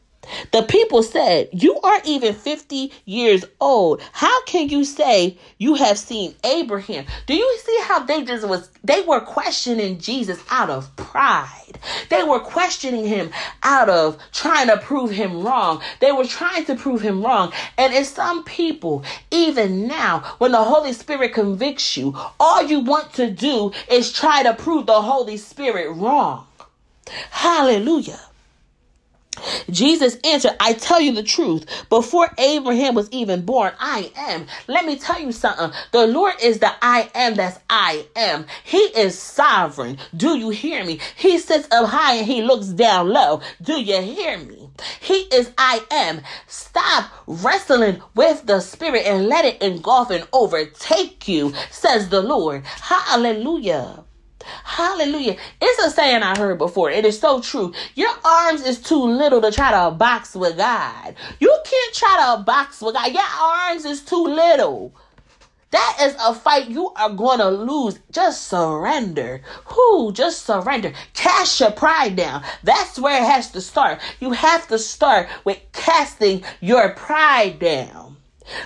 The people said, You aren't even 50 years old. How can you say you have seen Abraham? Do you see how they just was they were questioning Jesus out of pride. They were questioning him out of trying to prove him wrong. They were trying to prove him wrong. And in some people, even now, when the Holy Spirit convicts you, all you want to do is try to prove the Holy Spirit wrong. Hallelujah. Jesus answered, I tell you the truth. Before Abraham was even born, I am. Let me tell you something. The Lord is the I am that's I am. He is sovereign. Do you hear me? He sits up high and he looks down low. Do you hear me? He is I am. Stop wrestling with the spirit and let it engulf and overtake you, says the Lord. Hallelujah. Hallelujah. It's a saying I heard before. It is so true. Your arms is too little to try to box with God. You can't try to box with God. Your arms is too little. That is a fight you are going to lose. Just surrender. Who? Just surrender. Cast your pride down. That's where it has to start. You have to start with casting your pride down.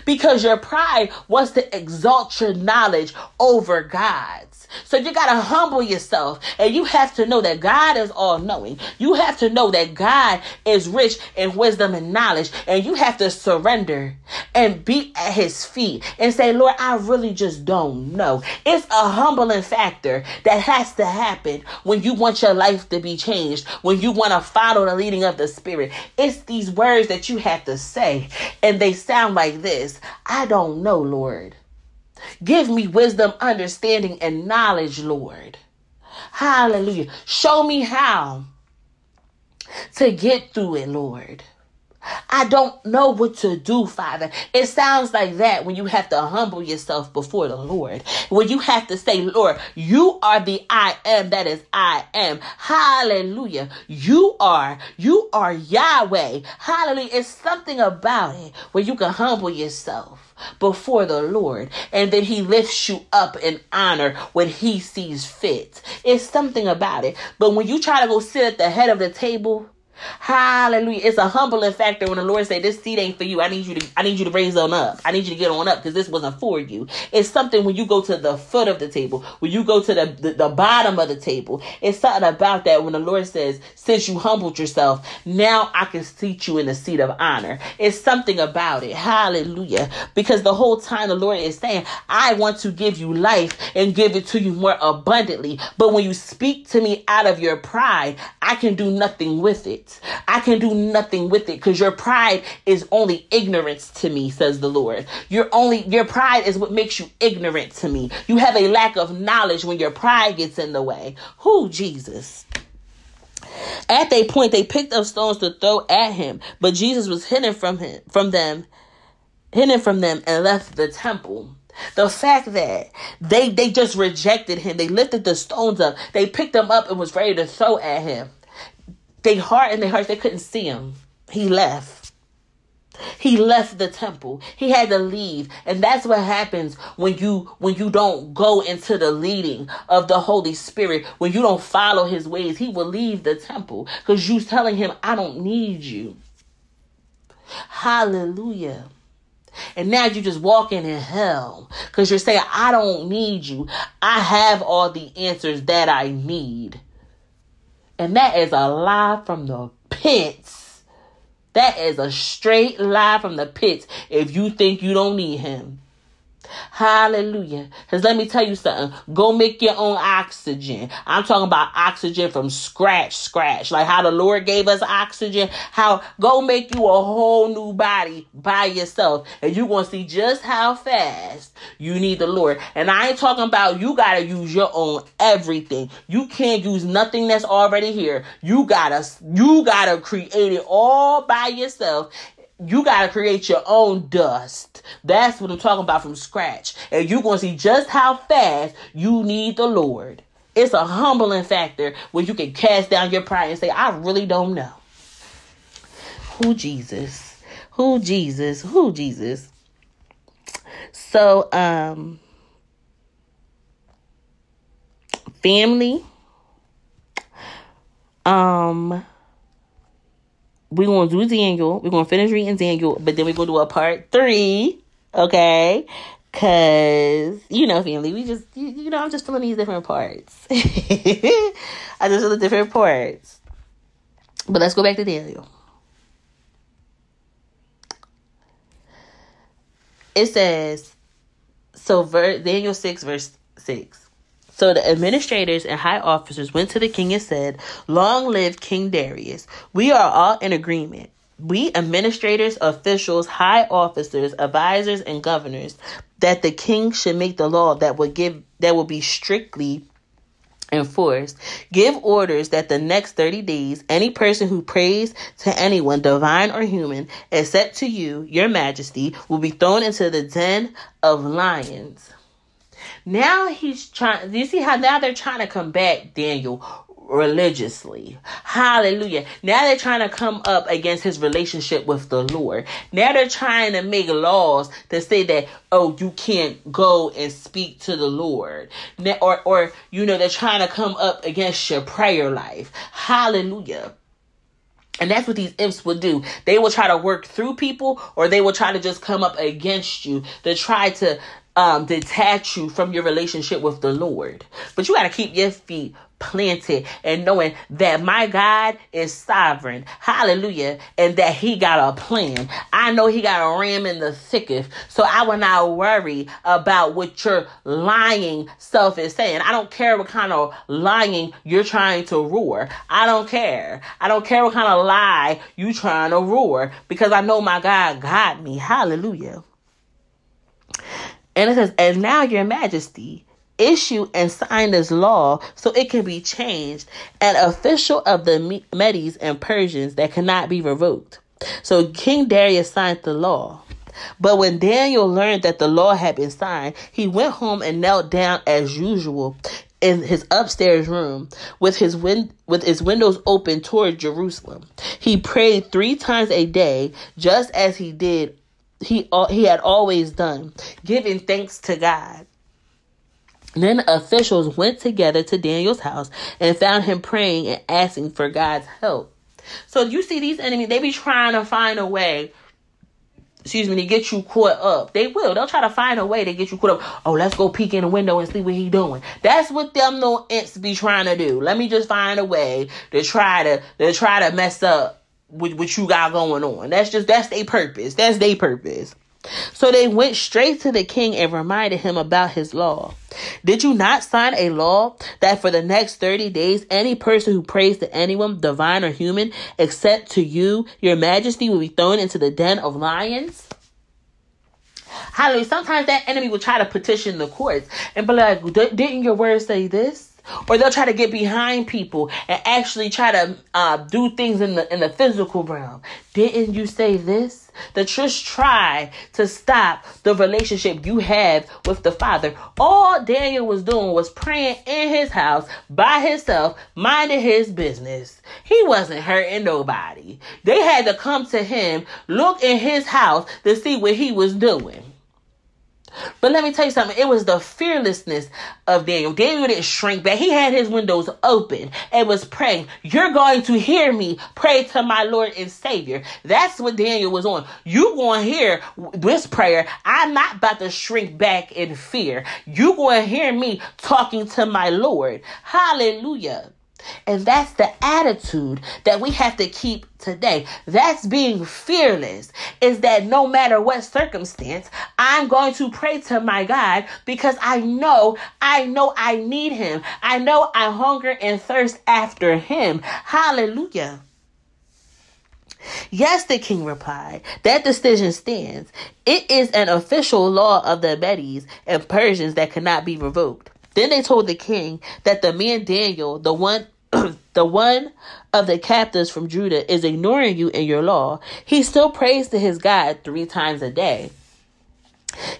Because your pride wants to exalt your knowledge over God's. So you got to humble yourself and you have to know that God is all knowing. You have to know that God is rich in wisdom and knowledge and you have to surrender and be at his feet and say, Lord, I really just don't know. It's a humbling factor that has to happen when you want your life to be changed, when you want to follow the leading of the Spirit. It's these words that you have to say and they sound like this I don't know, Lord. Give me wisdom, understanding, and knowledge, Lord. Hallelujah. Show me how to get through it, Lord. I don't know what to do, Father. It sounds like that when you have to humble yourself before the Lord. When you have to say, Lord, you are the I am that is I am. Hallelujah. You are, you are Yahweh. Hallelujah. It's something about it where you can humble yourself before the Lord and then he lifts you up in honor when he sees fit. It's something about it. But when you try to go sit at the head of the table, Hallelujah. It's a humbling factor when the Lord say this seed ain't for you. I need you to I need you to raise on up. I need you to get on up because this wasn't for you. It's something when you go to the foot of the table, when you go to the, the, the bottom of the table. It's something about that when the Lord says, since you humbled yourself, now I can seat you in the seat of honor. It's something about it. Hallelujah. Because the whole time the Lord is saying, I want to give you life and give it to you more abundantly. But when you speak to me out of your pride, I can do nothing with it. I can do nothing with it because your pride is only ignorance to me, says the Lord. Your only your pride is what makes you ignorant to me. You have a lack of knowledge when your pride gets in the way. Who Jesus? At that point, they picked up stones to throw at him, but Jesus was hidden from him, from them, hidden from them, and left the temple. The fact that they they just rejected him, they lifted the stones up, they picked them up and was ready to throw at him. They heart and their hearts, they couldn't see him. He left. He left the temple. He had to leave. And that's what happens when you when you don't go into the leading of the Holy Spirit, when you don't follow his ways, he will leave the temple because you're telling him, I don't need you. Hallelujah. And now you're just walking in hell because you're saying, I don't need you. I have all the answers that I need. And that is a lie from the pits. That is a straight lie from the pits if you think you don't need him. Hallelujah. Because let me tell you something. Go make your own oxygen. I'm talking about oxygen from scratch, scratch. Like how the Lord gave us oxygen. How go make you a whole new body by yourself. And you're going to see just how fast you need the Lord. And I ain't talking about you got to use your own everything. You can't use nothing that's already here. You got to, you got to create it all by yourself you got to create your own dust. That's what I'm talking about from scratch. And you're going to see just how fast you need the Lord. It's a humbling factor where you can cast down your pride and say, I really don't know. Who Jesus? Who Jesus? Who Jesus? So, um, family, um, we're gonna do Daniel. We're gonna finish reading Daniel, but then we're gonna do a part three. Okay. Cause you know, family, we just you, you know, I'm just filling these different parts. I just feel the different parts. But let's go back to Daniel. It says so ver- Daniel six verse six. So the administrators and high officers went to the king and said, Long live King Darius. We are all in agreement. We administrators, officials, high officers, advisors, and governors, that the king should make the law that would give that will be strictly enforced. Give orders that the next 30 days, any person who prays to anyone, divine or human, except to you, your majesty, will be thrown into the den of lions. Now he's trying, you see how now they're trying to combat Daniel religiously. Hallelujah. Now they're trying to come up against his relationship with the Lord. Now they're trying to make laws to say that, oh, you can't go and speak to the Lord. Or, or, you know, they're trying to come up against your prayer life. Hallelujah. And that's what these imps will do. They will try to work through people or they will try to just come up against you to try to um, detach you from your relationship with the Lord. But you got to keep your feet planted and knowing that my God is sovereign. Hallelujah. And that he got a plan. I know he got a ram in the thickest. So I will not worry about what your lying self is saying. I don't care what kind of lying you're trying to roar. I don't care. I don't care what kind of lie you trying to roar because I know my God got me. Hallelujah. And it says, and now your majesty issue and sign this law so it can be changed, an official of the Medes and Persians that cannot be revoked. So King Darius signed the law. But when Daniel learned that the law had been signed, he went home and knelt down as usual in his upstairs room with his win- with his windows open toward Jerusalem. He prayed 3 times a day just as he did he uh, he had always done, giving thanks to God. Then officials went together to Daniel's house and found him praying and asking for God's help. So you see these enemies, they be trying to find a way, excuse me, to get you caught up. They will. They'll try to find a way to get you caught up. Oh, let's go peek in the window and see what he doing. That's what them little imps be trying to do. Let me just find a way to try to to try to mess up with what you got going on. That's just that's their purpose. That's their purpose. So they went straight to the king and reminded him about his law. Did you not sign a law that for the next 30 days, any person who prays to anyone, divine or human, except to you, your majesty, will be thrown into the den of lions? Hallelujah. Sometimes that enemy will try to petition the courts and be like, didn't your word say this? Or they'll try to get behind people and actually try to uh, do things in the in the physical realm. Didn't you say this? The just try to stop the relationship you have with the Father. All Daniel was doing was praying in his house by himself, minding his business. He wasn't hurting nobody. They had to come to him, look in his house to see what he was doing. But let me tell you something. It was the fearlessness of Daniel. Daniel didn't shrink back. He had his windows open and was praying. You're going to hear me pray to my Lord and Savior. That's what Daniel was on. You going to hear this prayer. I'm not about to shrink back in fear. You going to hear me talking to my Lord. Hallelujah. And that's the attitude that we have to keep today. That's being fearless. Is that no matter what circumstance, I'm going to pray to my God because I know, I know I need him. I know I hunger and thirst after him. Hallelujah. Yes, the king replied. That decision stands. It is an official law of the Medes and Persians that cannot be revoked. Then they told the king that the man Daniel, the one the one of the captives from Judah, is ignoring you in your law. He still prays to his God three times a day.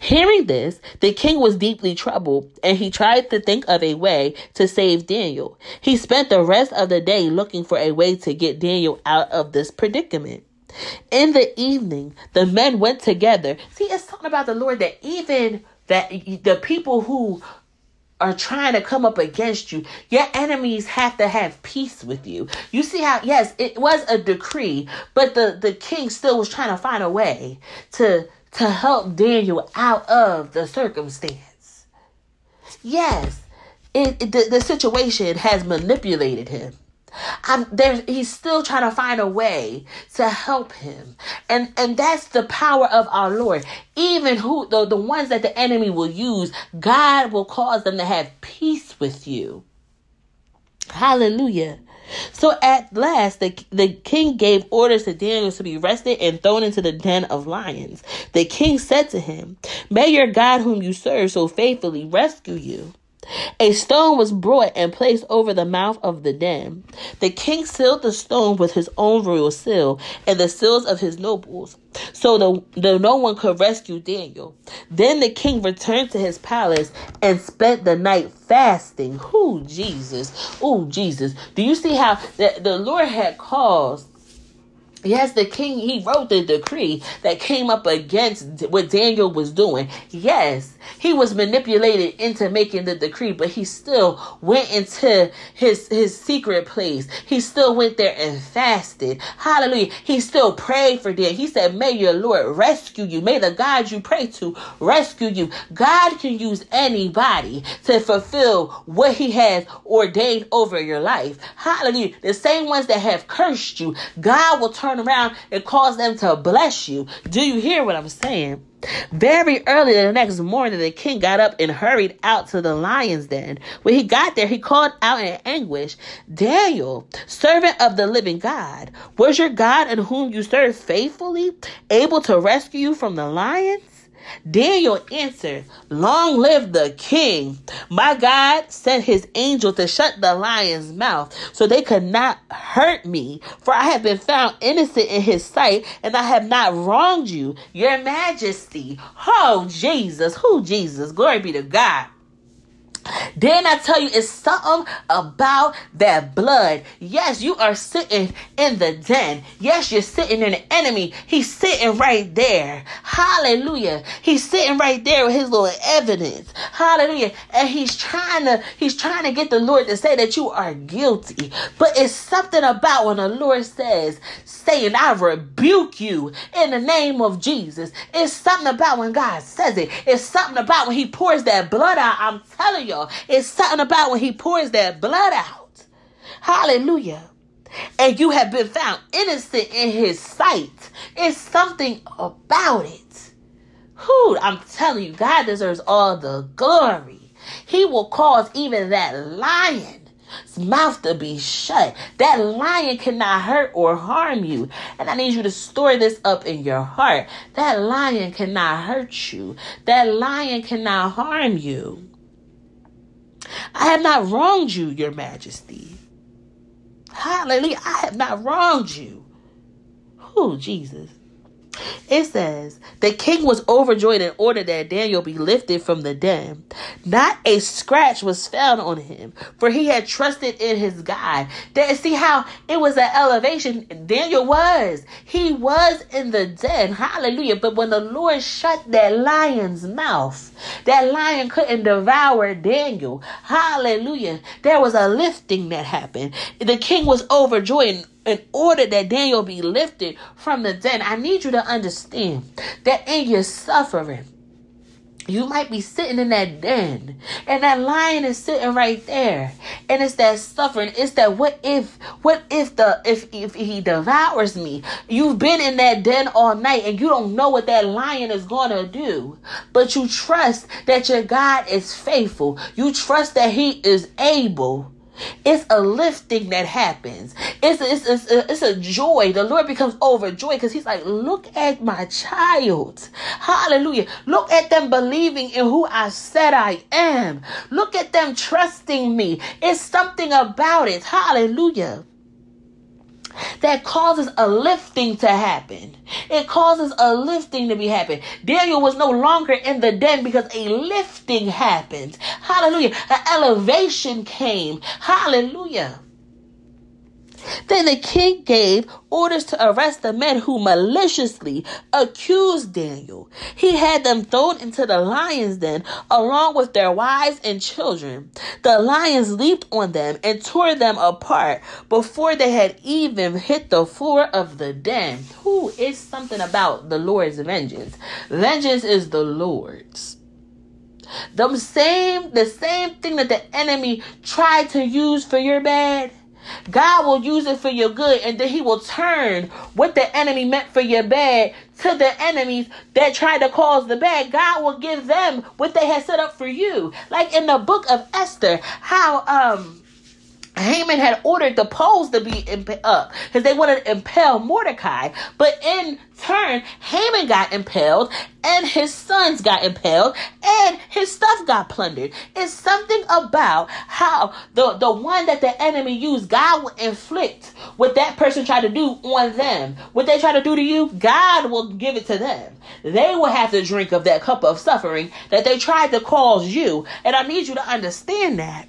Hearing this, the king was deeply troubled and he tried to think of a way to save Daniel. He spent the rest of the day looking for a way to get Daniel out of this predicament. In the evening, the men went together. See, it's talking about the Lord that even that the people who are trying to come up against you, your enemies have to have peace with you. You see how, yes, it was a decree, but the, the king still was trying to find a way to, to help Daniel out of the circumstance. Yes, it, it the, the situation has manipulated him. I'm there he's still trying to find a way to help him. And and that's the power of our Lord. Even who the, the ones that the enemy will use, God will cause them to have peace with you. Hallelujah. So at last, the, the king gave orders to Daniel to be arrested and thrown into the den of lions. The king said to him, May your God, whom you serve so faithfully, rescue you. A stone was brought and placed over the mouth of the den. The king sealed the stone with his own royal seal and the seals of his nobles, so the no one could rescue Daniel. Then the king returned to his palace and spent the night fasting. Who Jesus? Oh Jesus! Do you see how the, the Lord had caused Yes, the king, he wrote the decree that came up against what Daniel was doing. Yes, he was manipulated into making the decree, but he still went into his, his secret place. He still went there and fasted. Hallelujah. He still prayed for them. He said, may your Lord rescue you. May the God you pray to rescue you. God can use anybody to fulfill what he has ordained over your life. Hallelujah. The same ones that have cursed you, God will turn around and cause them to bless you. Do you hear what I'm saying? Very early the next morning, the king got up and hurried out to the lion's den. When he got there, he called out in anguish, Daniel, servant of the living God, was your God in whom you serve faithfully able to rescue you from the lions? Daniel answered, Long live the king. My God sent his angel to shut the lion's mouth so they could not hurt me. For I have been found innocent in his sight and I have not wronged you, your majesty. Oh, Jesus. Who Jesus? Glory be to God. Then I tell you, it's something about that blood. Yes, you are sitting in the den. Yes, you're sitting in the enemy. He's sitting right there. Hallelujah. He's sitting right there with his little evidence. Hallelujah. And he's trying to, he's trying to get the Lord to say that you are guilty. But it's something about when the Lord says, saying, I rebuke you in the name of Jesus. It's something about when God says it. It's something about when he pours that blood out. I'm telling you y'all. It's something about when he pours that blood out. Hallelujah. And you have been found innocent in his sight. It's something about it. Who I'm telling you, God deserves all the glory. He will cause even that lion's mouth to be shut. That lion cannot hurt or harm you. And I need you to store this up in your heart. That lion cannot hurt you. That lion cannot harm you. I have not wronged you, your majesty. Hallelujah. I have not wronged you. Who, Jesus? It says, The king was overjoyed and ordered that Daniel be lifted from the den. Not a scratch was found on him, for he had trusted in his God. That, see how it was an elevation? Daniel was. He was in the den. Hallelujah. But when the Lord shut that lion's mouth, that lion couldn't devour Daniel. Hallelujah. There was a lifting that happened. The king was overjoyed in order that Daniel be lifted from the den. I need you to understand that in your suffering, you might be sitting in that den and that lion is sitting right there and it's that suffering it's that what if what if the if if he devours me you've been in that den all night and you don't know what that lion is going to do but you trust that your god is faithful you trust that he is able it's a lifting that happens. It's a, it's, a, it's a joy. The Lord becomes overjoyed because He's like, look at my child. Hallelujah. Look at them believing in who I said I am. Look at them trusting me. It's something about it. Hallelujah that causes a lifting to happen. It causes a lifting to be happen. Daniel was no longer in the den because a lifting happened. Hallelujah. An elevation came. Hallelujah. Then the king gave orders to arrest the men who maliciously accused Daniel. He had them thrown into the lion's den along with their wives and children. The lions leaped on them and tore them apart before they had even hit the floor of the den. Who is something about the Lord's vengeance? Vengeance is the Lord's. The same, the same thing that the enemy tried to use for your bad God will use it for your good, and then He will turn what the enemy meant for your bad to the enemies that tried to cause the bad. God will give them what they had set up for you. Like in the book of Esther, how um Haman had ordered the poles to be up because uh, they wanted to impale Mordecai. But in turn, Haman got impaled and his sons got impaled and his stuff got plundered. It's something about how the, the one that the enemy used, God will inflict what that person tried to do on them. What they try to do to you, God will give it to them. They will have to drink of that cup of suffering that they tried to cause you. And I need you to understand that.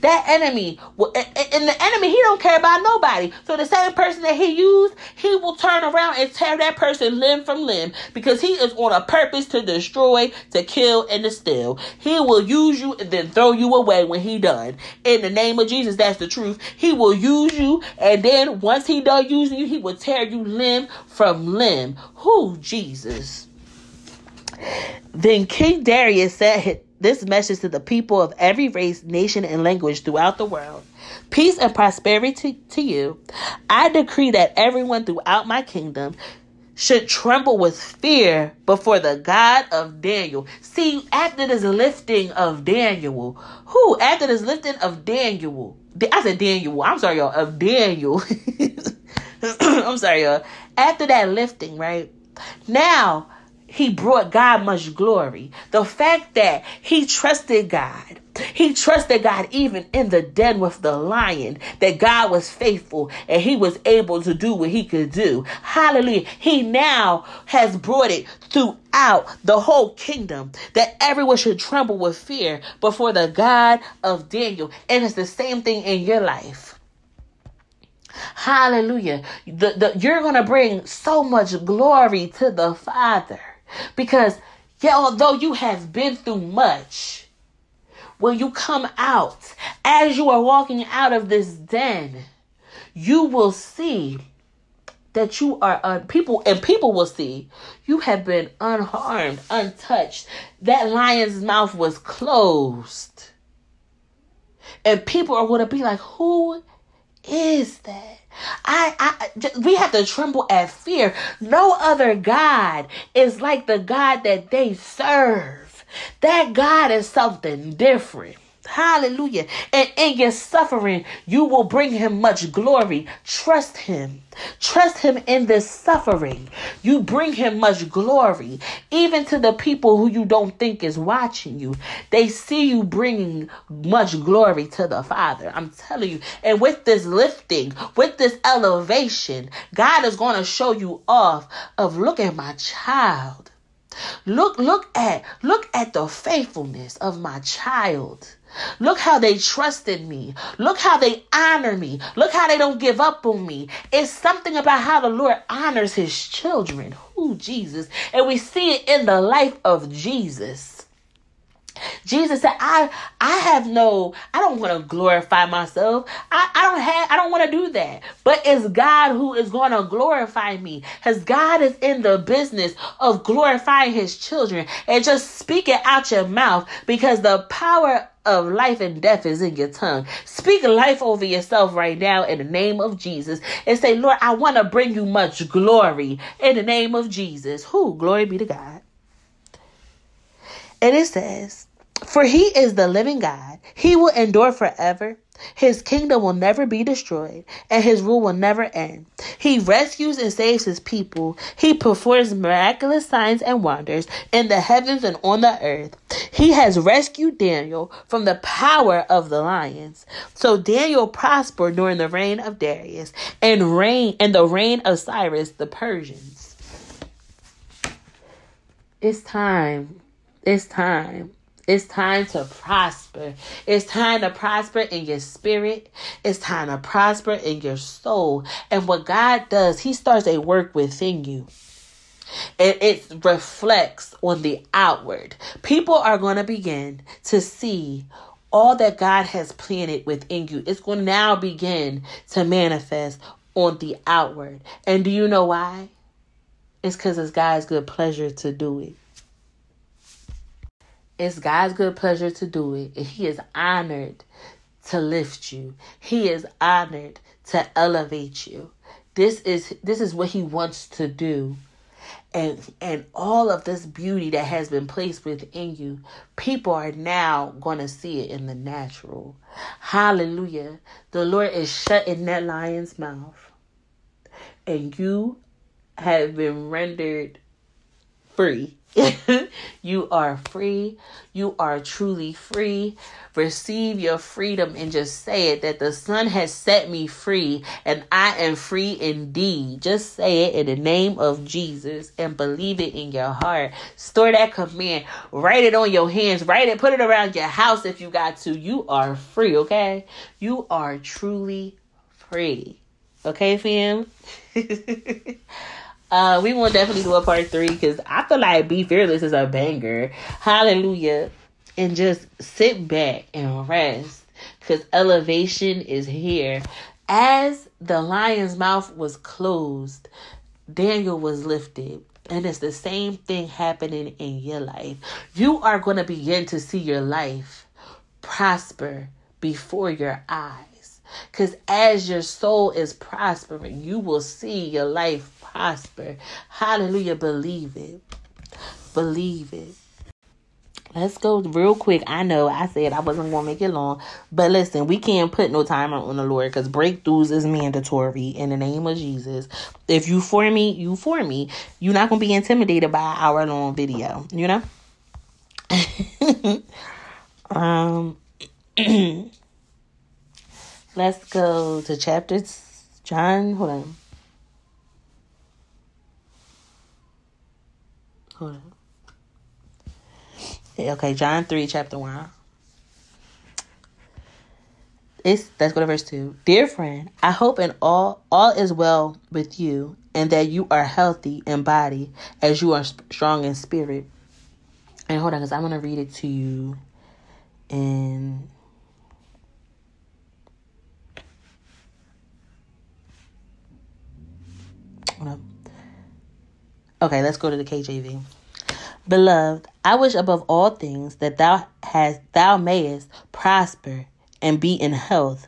That enemy, and the enemy, he don't care about nobody. So the same person that he used, he will turn around and tear that person limb from limb because he is on a purpose to destroy, to kill, and to steal. He will use you and then throw you away when he done. In the name of Jesus, that's the truth. He will use you, and then once he done using you, he will tear you limb from limb. Who Jesus? Then King Darius said this message to the people of every race, nation, and language throughout the world. Peace and prosperity to you. I decree that everyone throughout my kingdom should tremble with fear before the God of Daniel. See, after this lifting of Daniel, who after this lifting of Daniel, I said Daniel. I'm sorry, y'all. Of Daniel. I'm sorry, y'all. After that lifting, right now he brought God much glory. The fact that he trusted God, he trusted God even in the den with the lion, that God was faithful and he was able to do what he could do. Hallelujah. He now has brought it throughout the whole kingdom that everyone should tremble with fear before the God of Daniel. And it's the same thing in your life. Hallelujah. The, the, you're going to bring so much glory to the Father because yeah, although you have been through much, when you come out, as you are walking out of this den, you will see that you are un- people and people will see you have been unharmed, untouched. That lion's mouth was closed. And people are going to be like, "Who is that?" I, I, we have to tremble at fear. No other God is like the God that they serve. That God is something different. Hallelujah. And in your suffering, you will bring him much glory. Trust him. Trust him in this suffering. You bring him much glory. Even to the people who you don't think is watching you, they see you bringing much glory to the Father. I'm telling you. And with this lifting, with this elevation, God is going to show you off of look at my child. Look, look at, look at the faithfulness of my child. Look how they trusted me. Look how they honor me. Look how they don't give up on me. It's something about how the Lord honors his children. Who Jesus. And we see it in the life of Jesus. Jesus said, I I have no, I don't want to glorify myself. I, I don't have I don't want to do that. But it's God who is going to glorify me. Because God is in the business of glorifying his children. And just speak it out your mouth because the power of life and death is in your tongue. Speak life over yourself right now in the name of Jesus and say, Lord, I want to bring you much glory in the name of Jesus. Who? Glory be to God. And it says, For he is the living God, he will endure forever. His kingdom will never be destroyed, and his rule will never end. He rescues and saves his people. He performs miraculous signs and wonders in the heavens and on the earth. He has rescued Daniel from the power of the lions. So Daniel prospered during the reign of Darius and reign and the reign of Cyrus the Persians. It's time it's time. It's time to prosper. It's time to prosper in your spirit. It's time to prosper in your soul. And what God does, He starts a work within you. And it reflects on the outward. People are going to begin to see all that God has planted within you. It's going to now begin to manifest on the outward. And do you know why? It's because it's God's good pleasure to do it. It's God's good pleasure to do it. And He is honored to lift you. He is honored to elevate you. This is this is what he wants to do. and and all of this beauty that has been placed within you people are now going to see it in the natural hallelujah the lord is shutting that lion's mouth and you have been rendered free you are free. You are truly free. Receive your freedom and just say it that the Son has set me free and I am free indeed. Just say it in the name of Jesus and believe it in your heart. Store that command. Write it on your hands. Write it. Put it around your house if you got to. You are free, okay? You are truly free. Okay, fam? Uh, we will definitely do a part three because I feel like Be Fearless is a banger. Hallelujah. And just sit back and rest because elevation is here. As the lion's mouth was closed, Daniel was lifted. And it's the same thing happening in your life. You are going to begin to see your life prosper before your eyes. Because as your soul is prospering, you will see your life prosper. Hallelujah. Believe it. Believe it. Let's go real quick. I know I said I wasn't going to make it long, but listen, we can't put no timer on the Lord because breakthroughs is mandatory in the name of Jesus. If you for me, you for me. You're not going to be intimidated by an hour long video, you know? um, let's go to chapter John. Hold on. Okay, John 3, chapter 1. It's let's go to verse 2. Dear friend, I hope in all all is well with you and that you are healthy in body as you are strong in spirit. And hold on, because I'm gonna read it to you in hold on. Okay, let's go to the KJV. Beloved, I wish above all things that thou hast thou mayest prosper and be in health,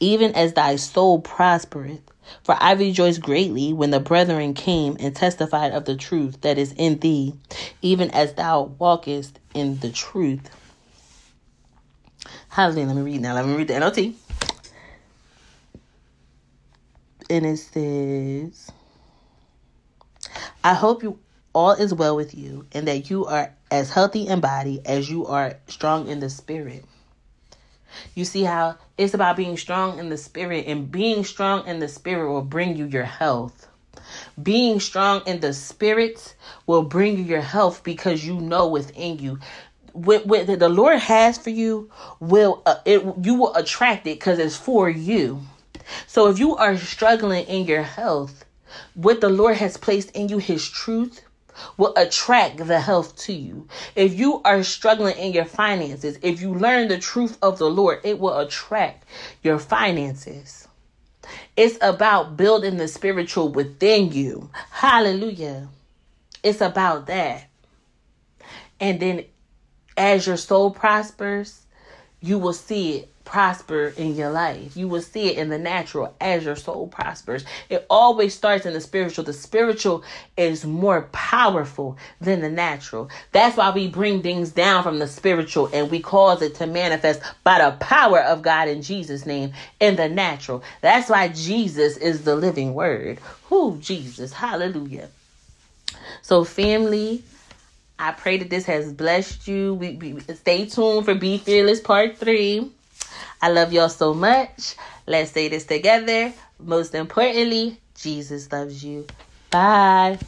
even as thy soul prospereth. For I rejoiced greatly when the brethren came and testified of the truth that is in thee, even as thou walkest in the truth. Hallelujah. Let me read now. Let me read the NLT. And it says. I hope you all is well with you and that you are as healthy in body as you are strong in the spirit. You see how it's about being strong in the spirit, and being strong in the spirit will bring you your health. Being strong in the spirit will bring you your health because you know within you what, the Lord has for you will uh, it you will attract it because it's for you. So if you are struggling in your health, what the Lord has placed in you, His truth, will attract the health to you. If you are struggling in your finances, if you learn the truth of the Lord, it will attract your finances. It's about building the spiritual within you. Hallelujah. It's about that. And then as your soul prospers, you will see it prosper in your life. You will see it in the natural as your soul prospers. It always starts in the spiritual. The spiritual is more powerful than the natural. That's why we bring things down from the spiritual and we cause it to manifest by the power of God in Jesus' name in the natural. That's why Jesus is the living word. Who Jesus? Hallelujah. So, family, I pray that this has blessed you. We, we stay tuned for Be Fearless Part 3. I love y'all so much. Let's say this together. Most importantly, Jesus loves you. Bye.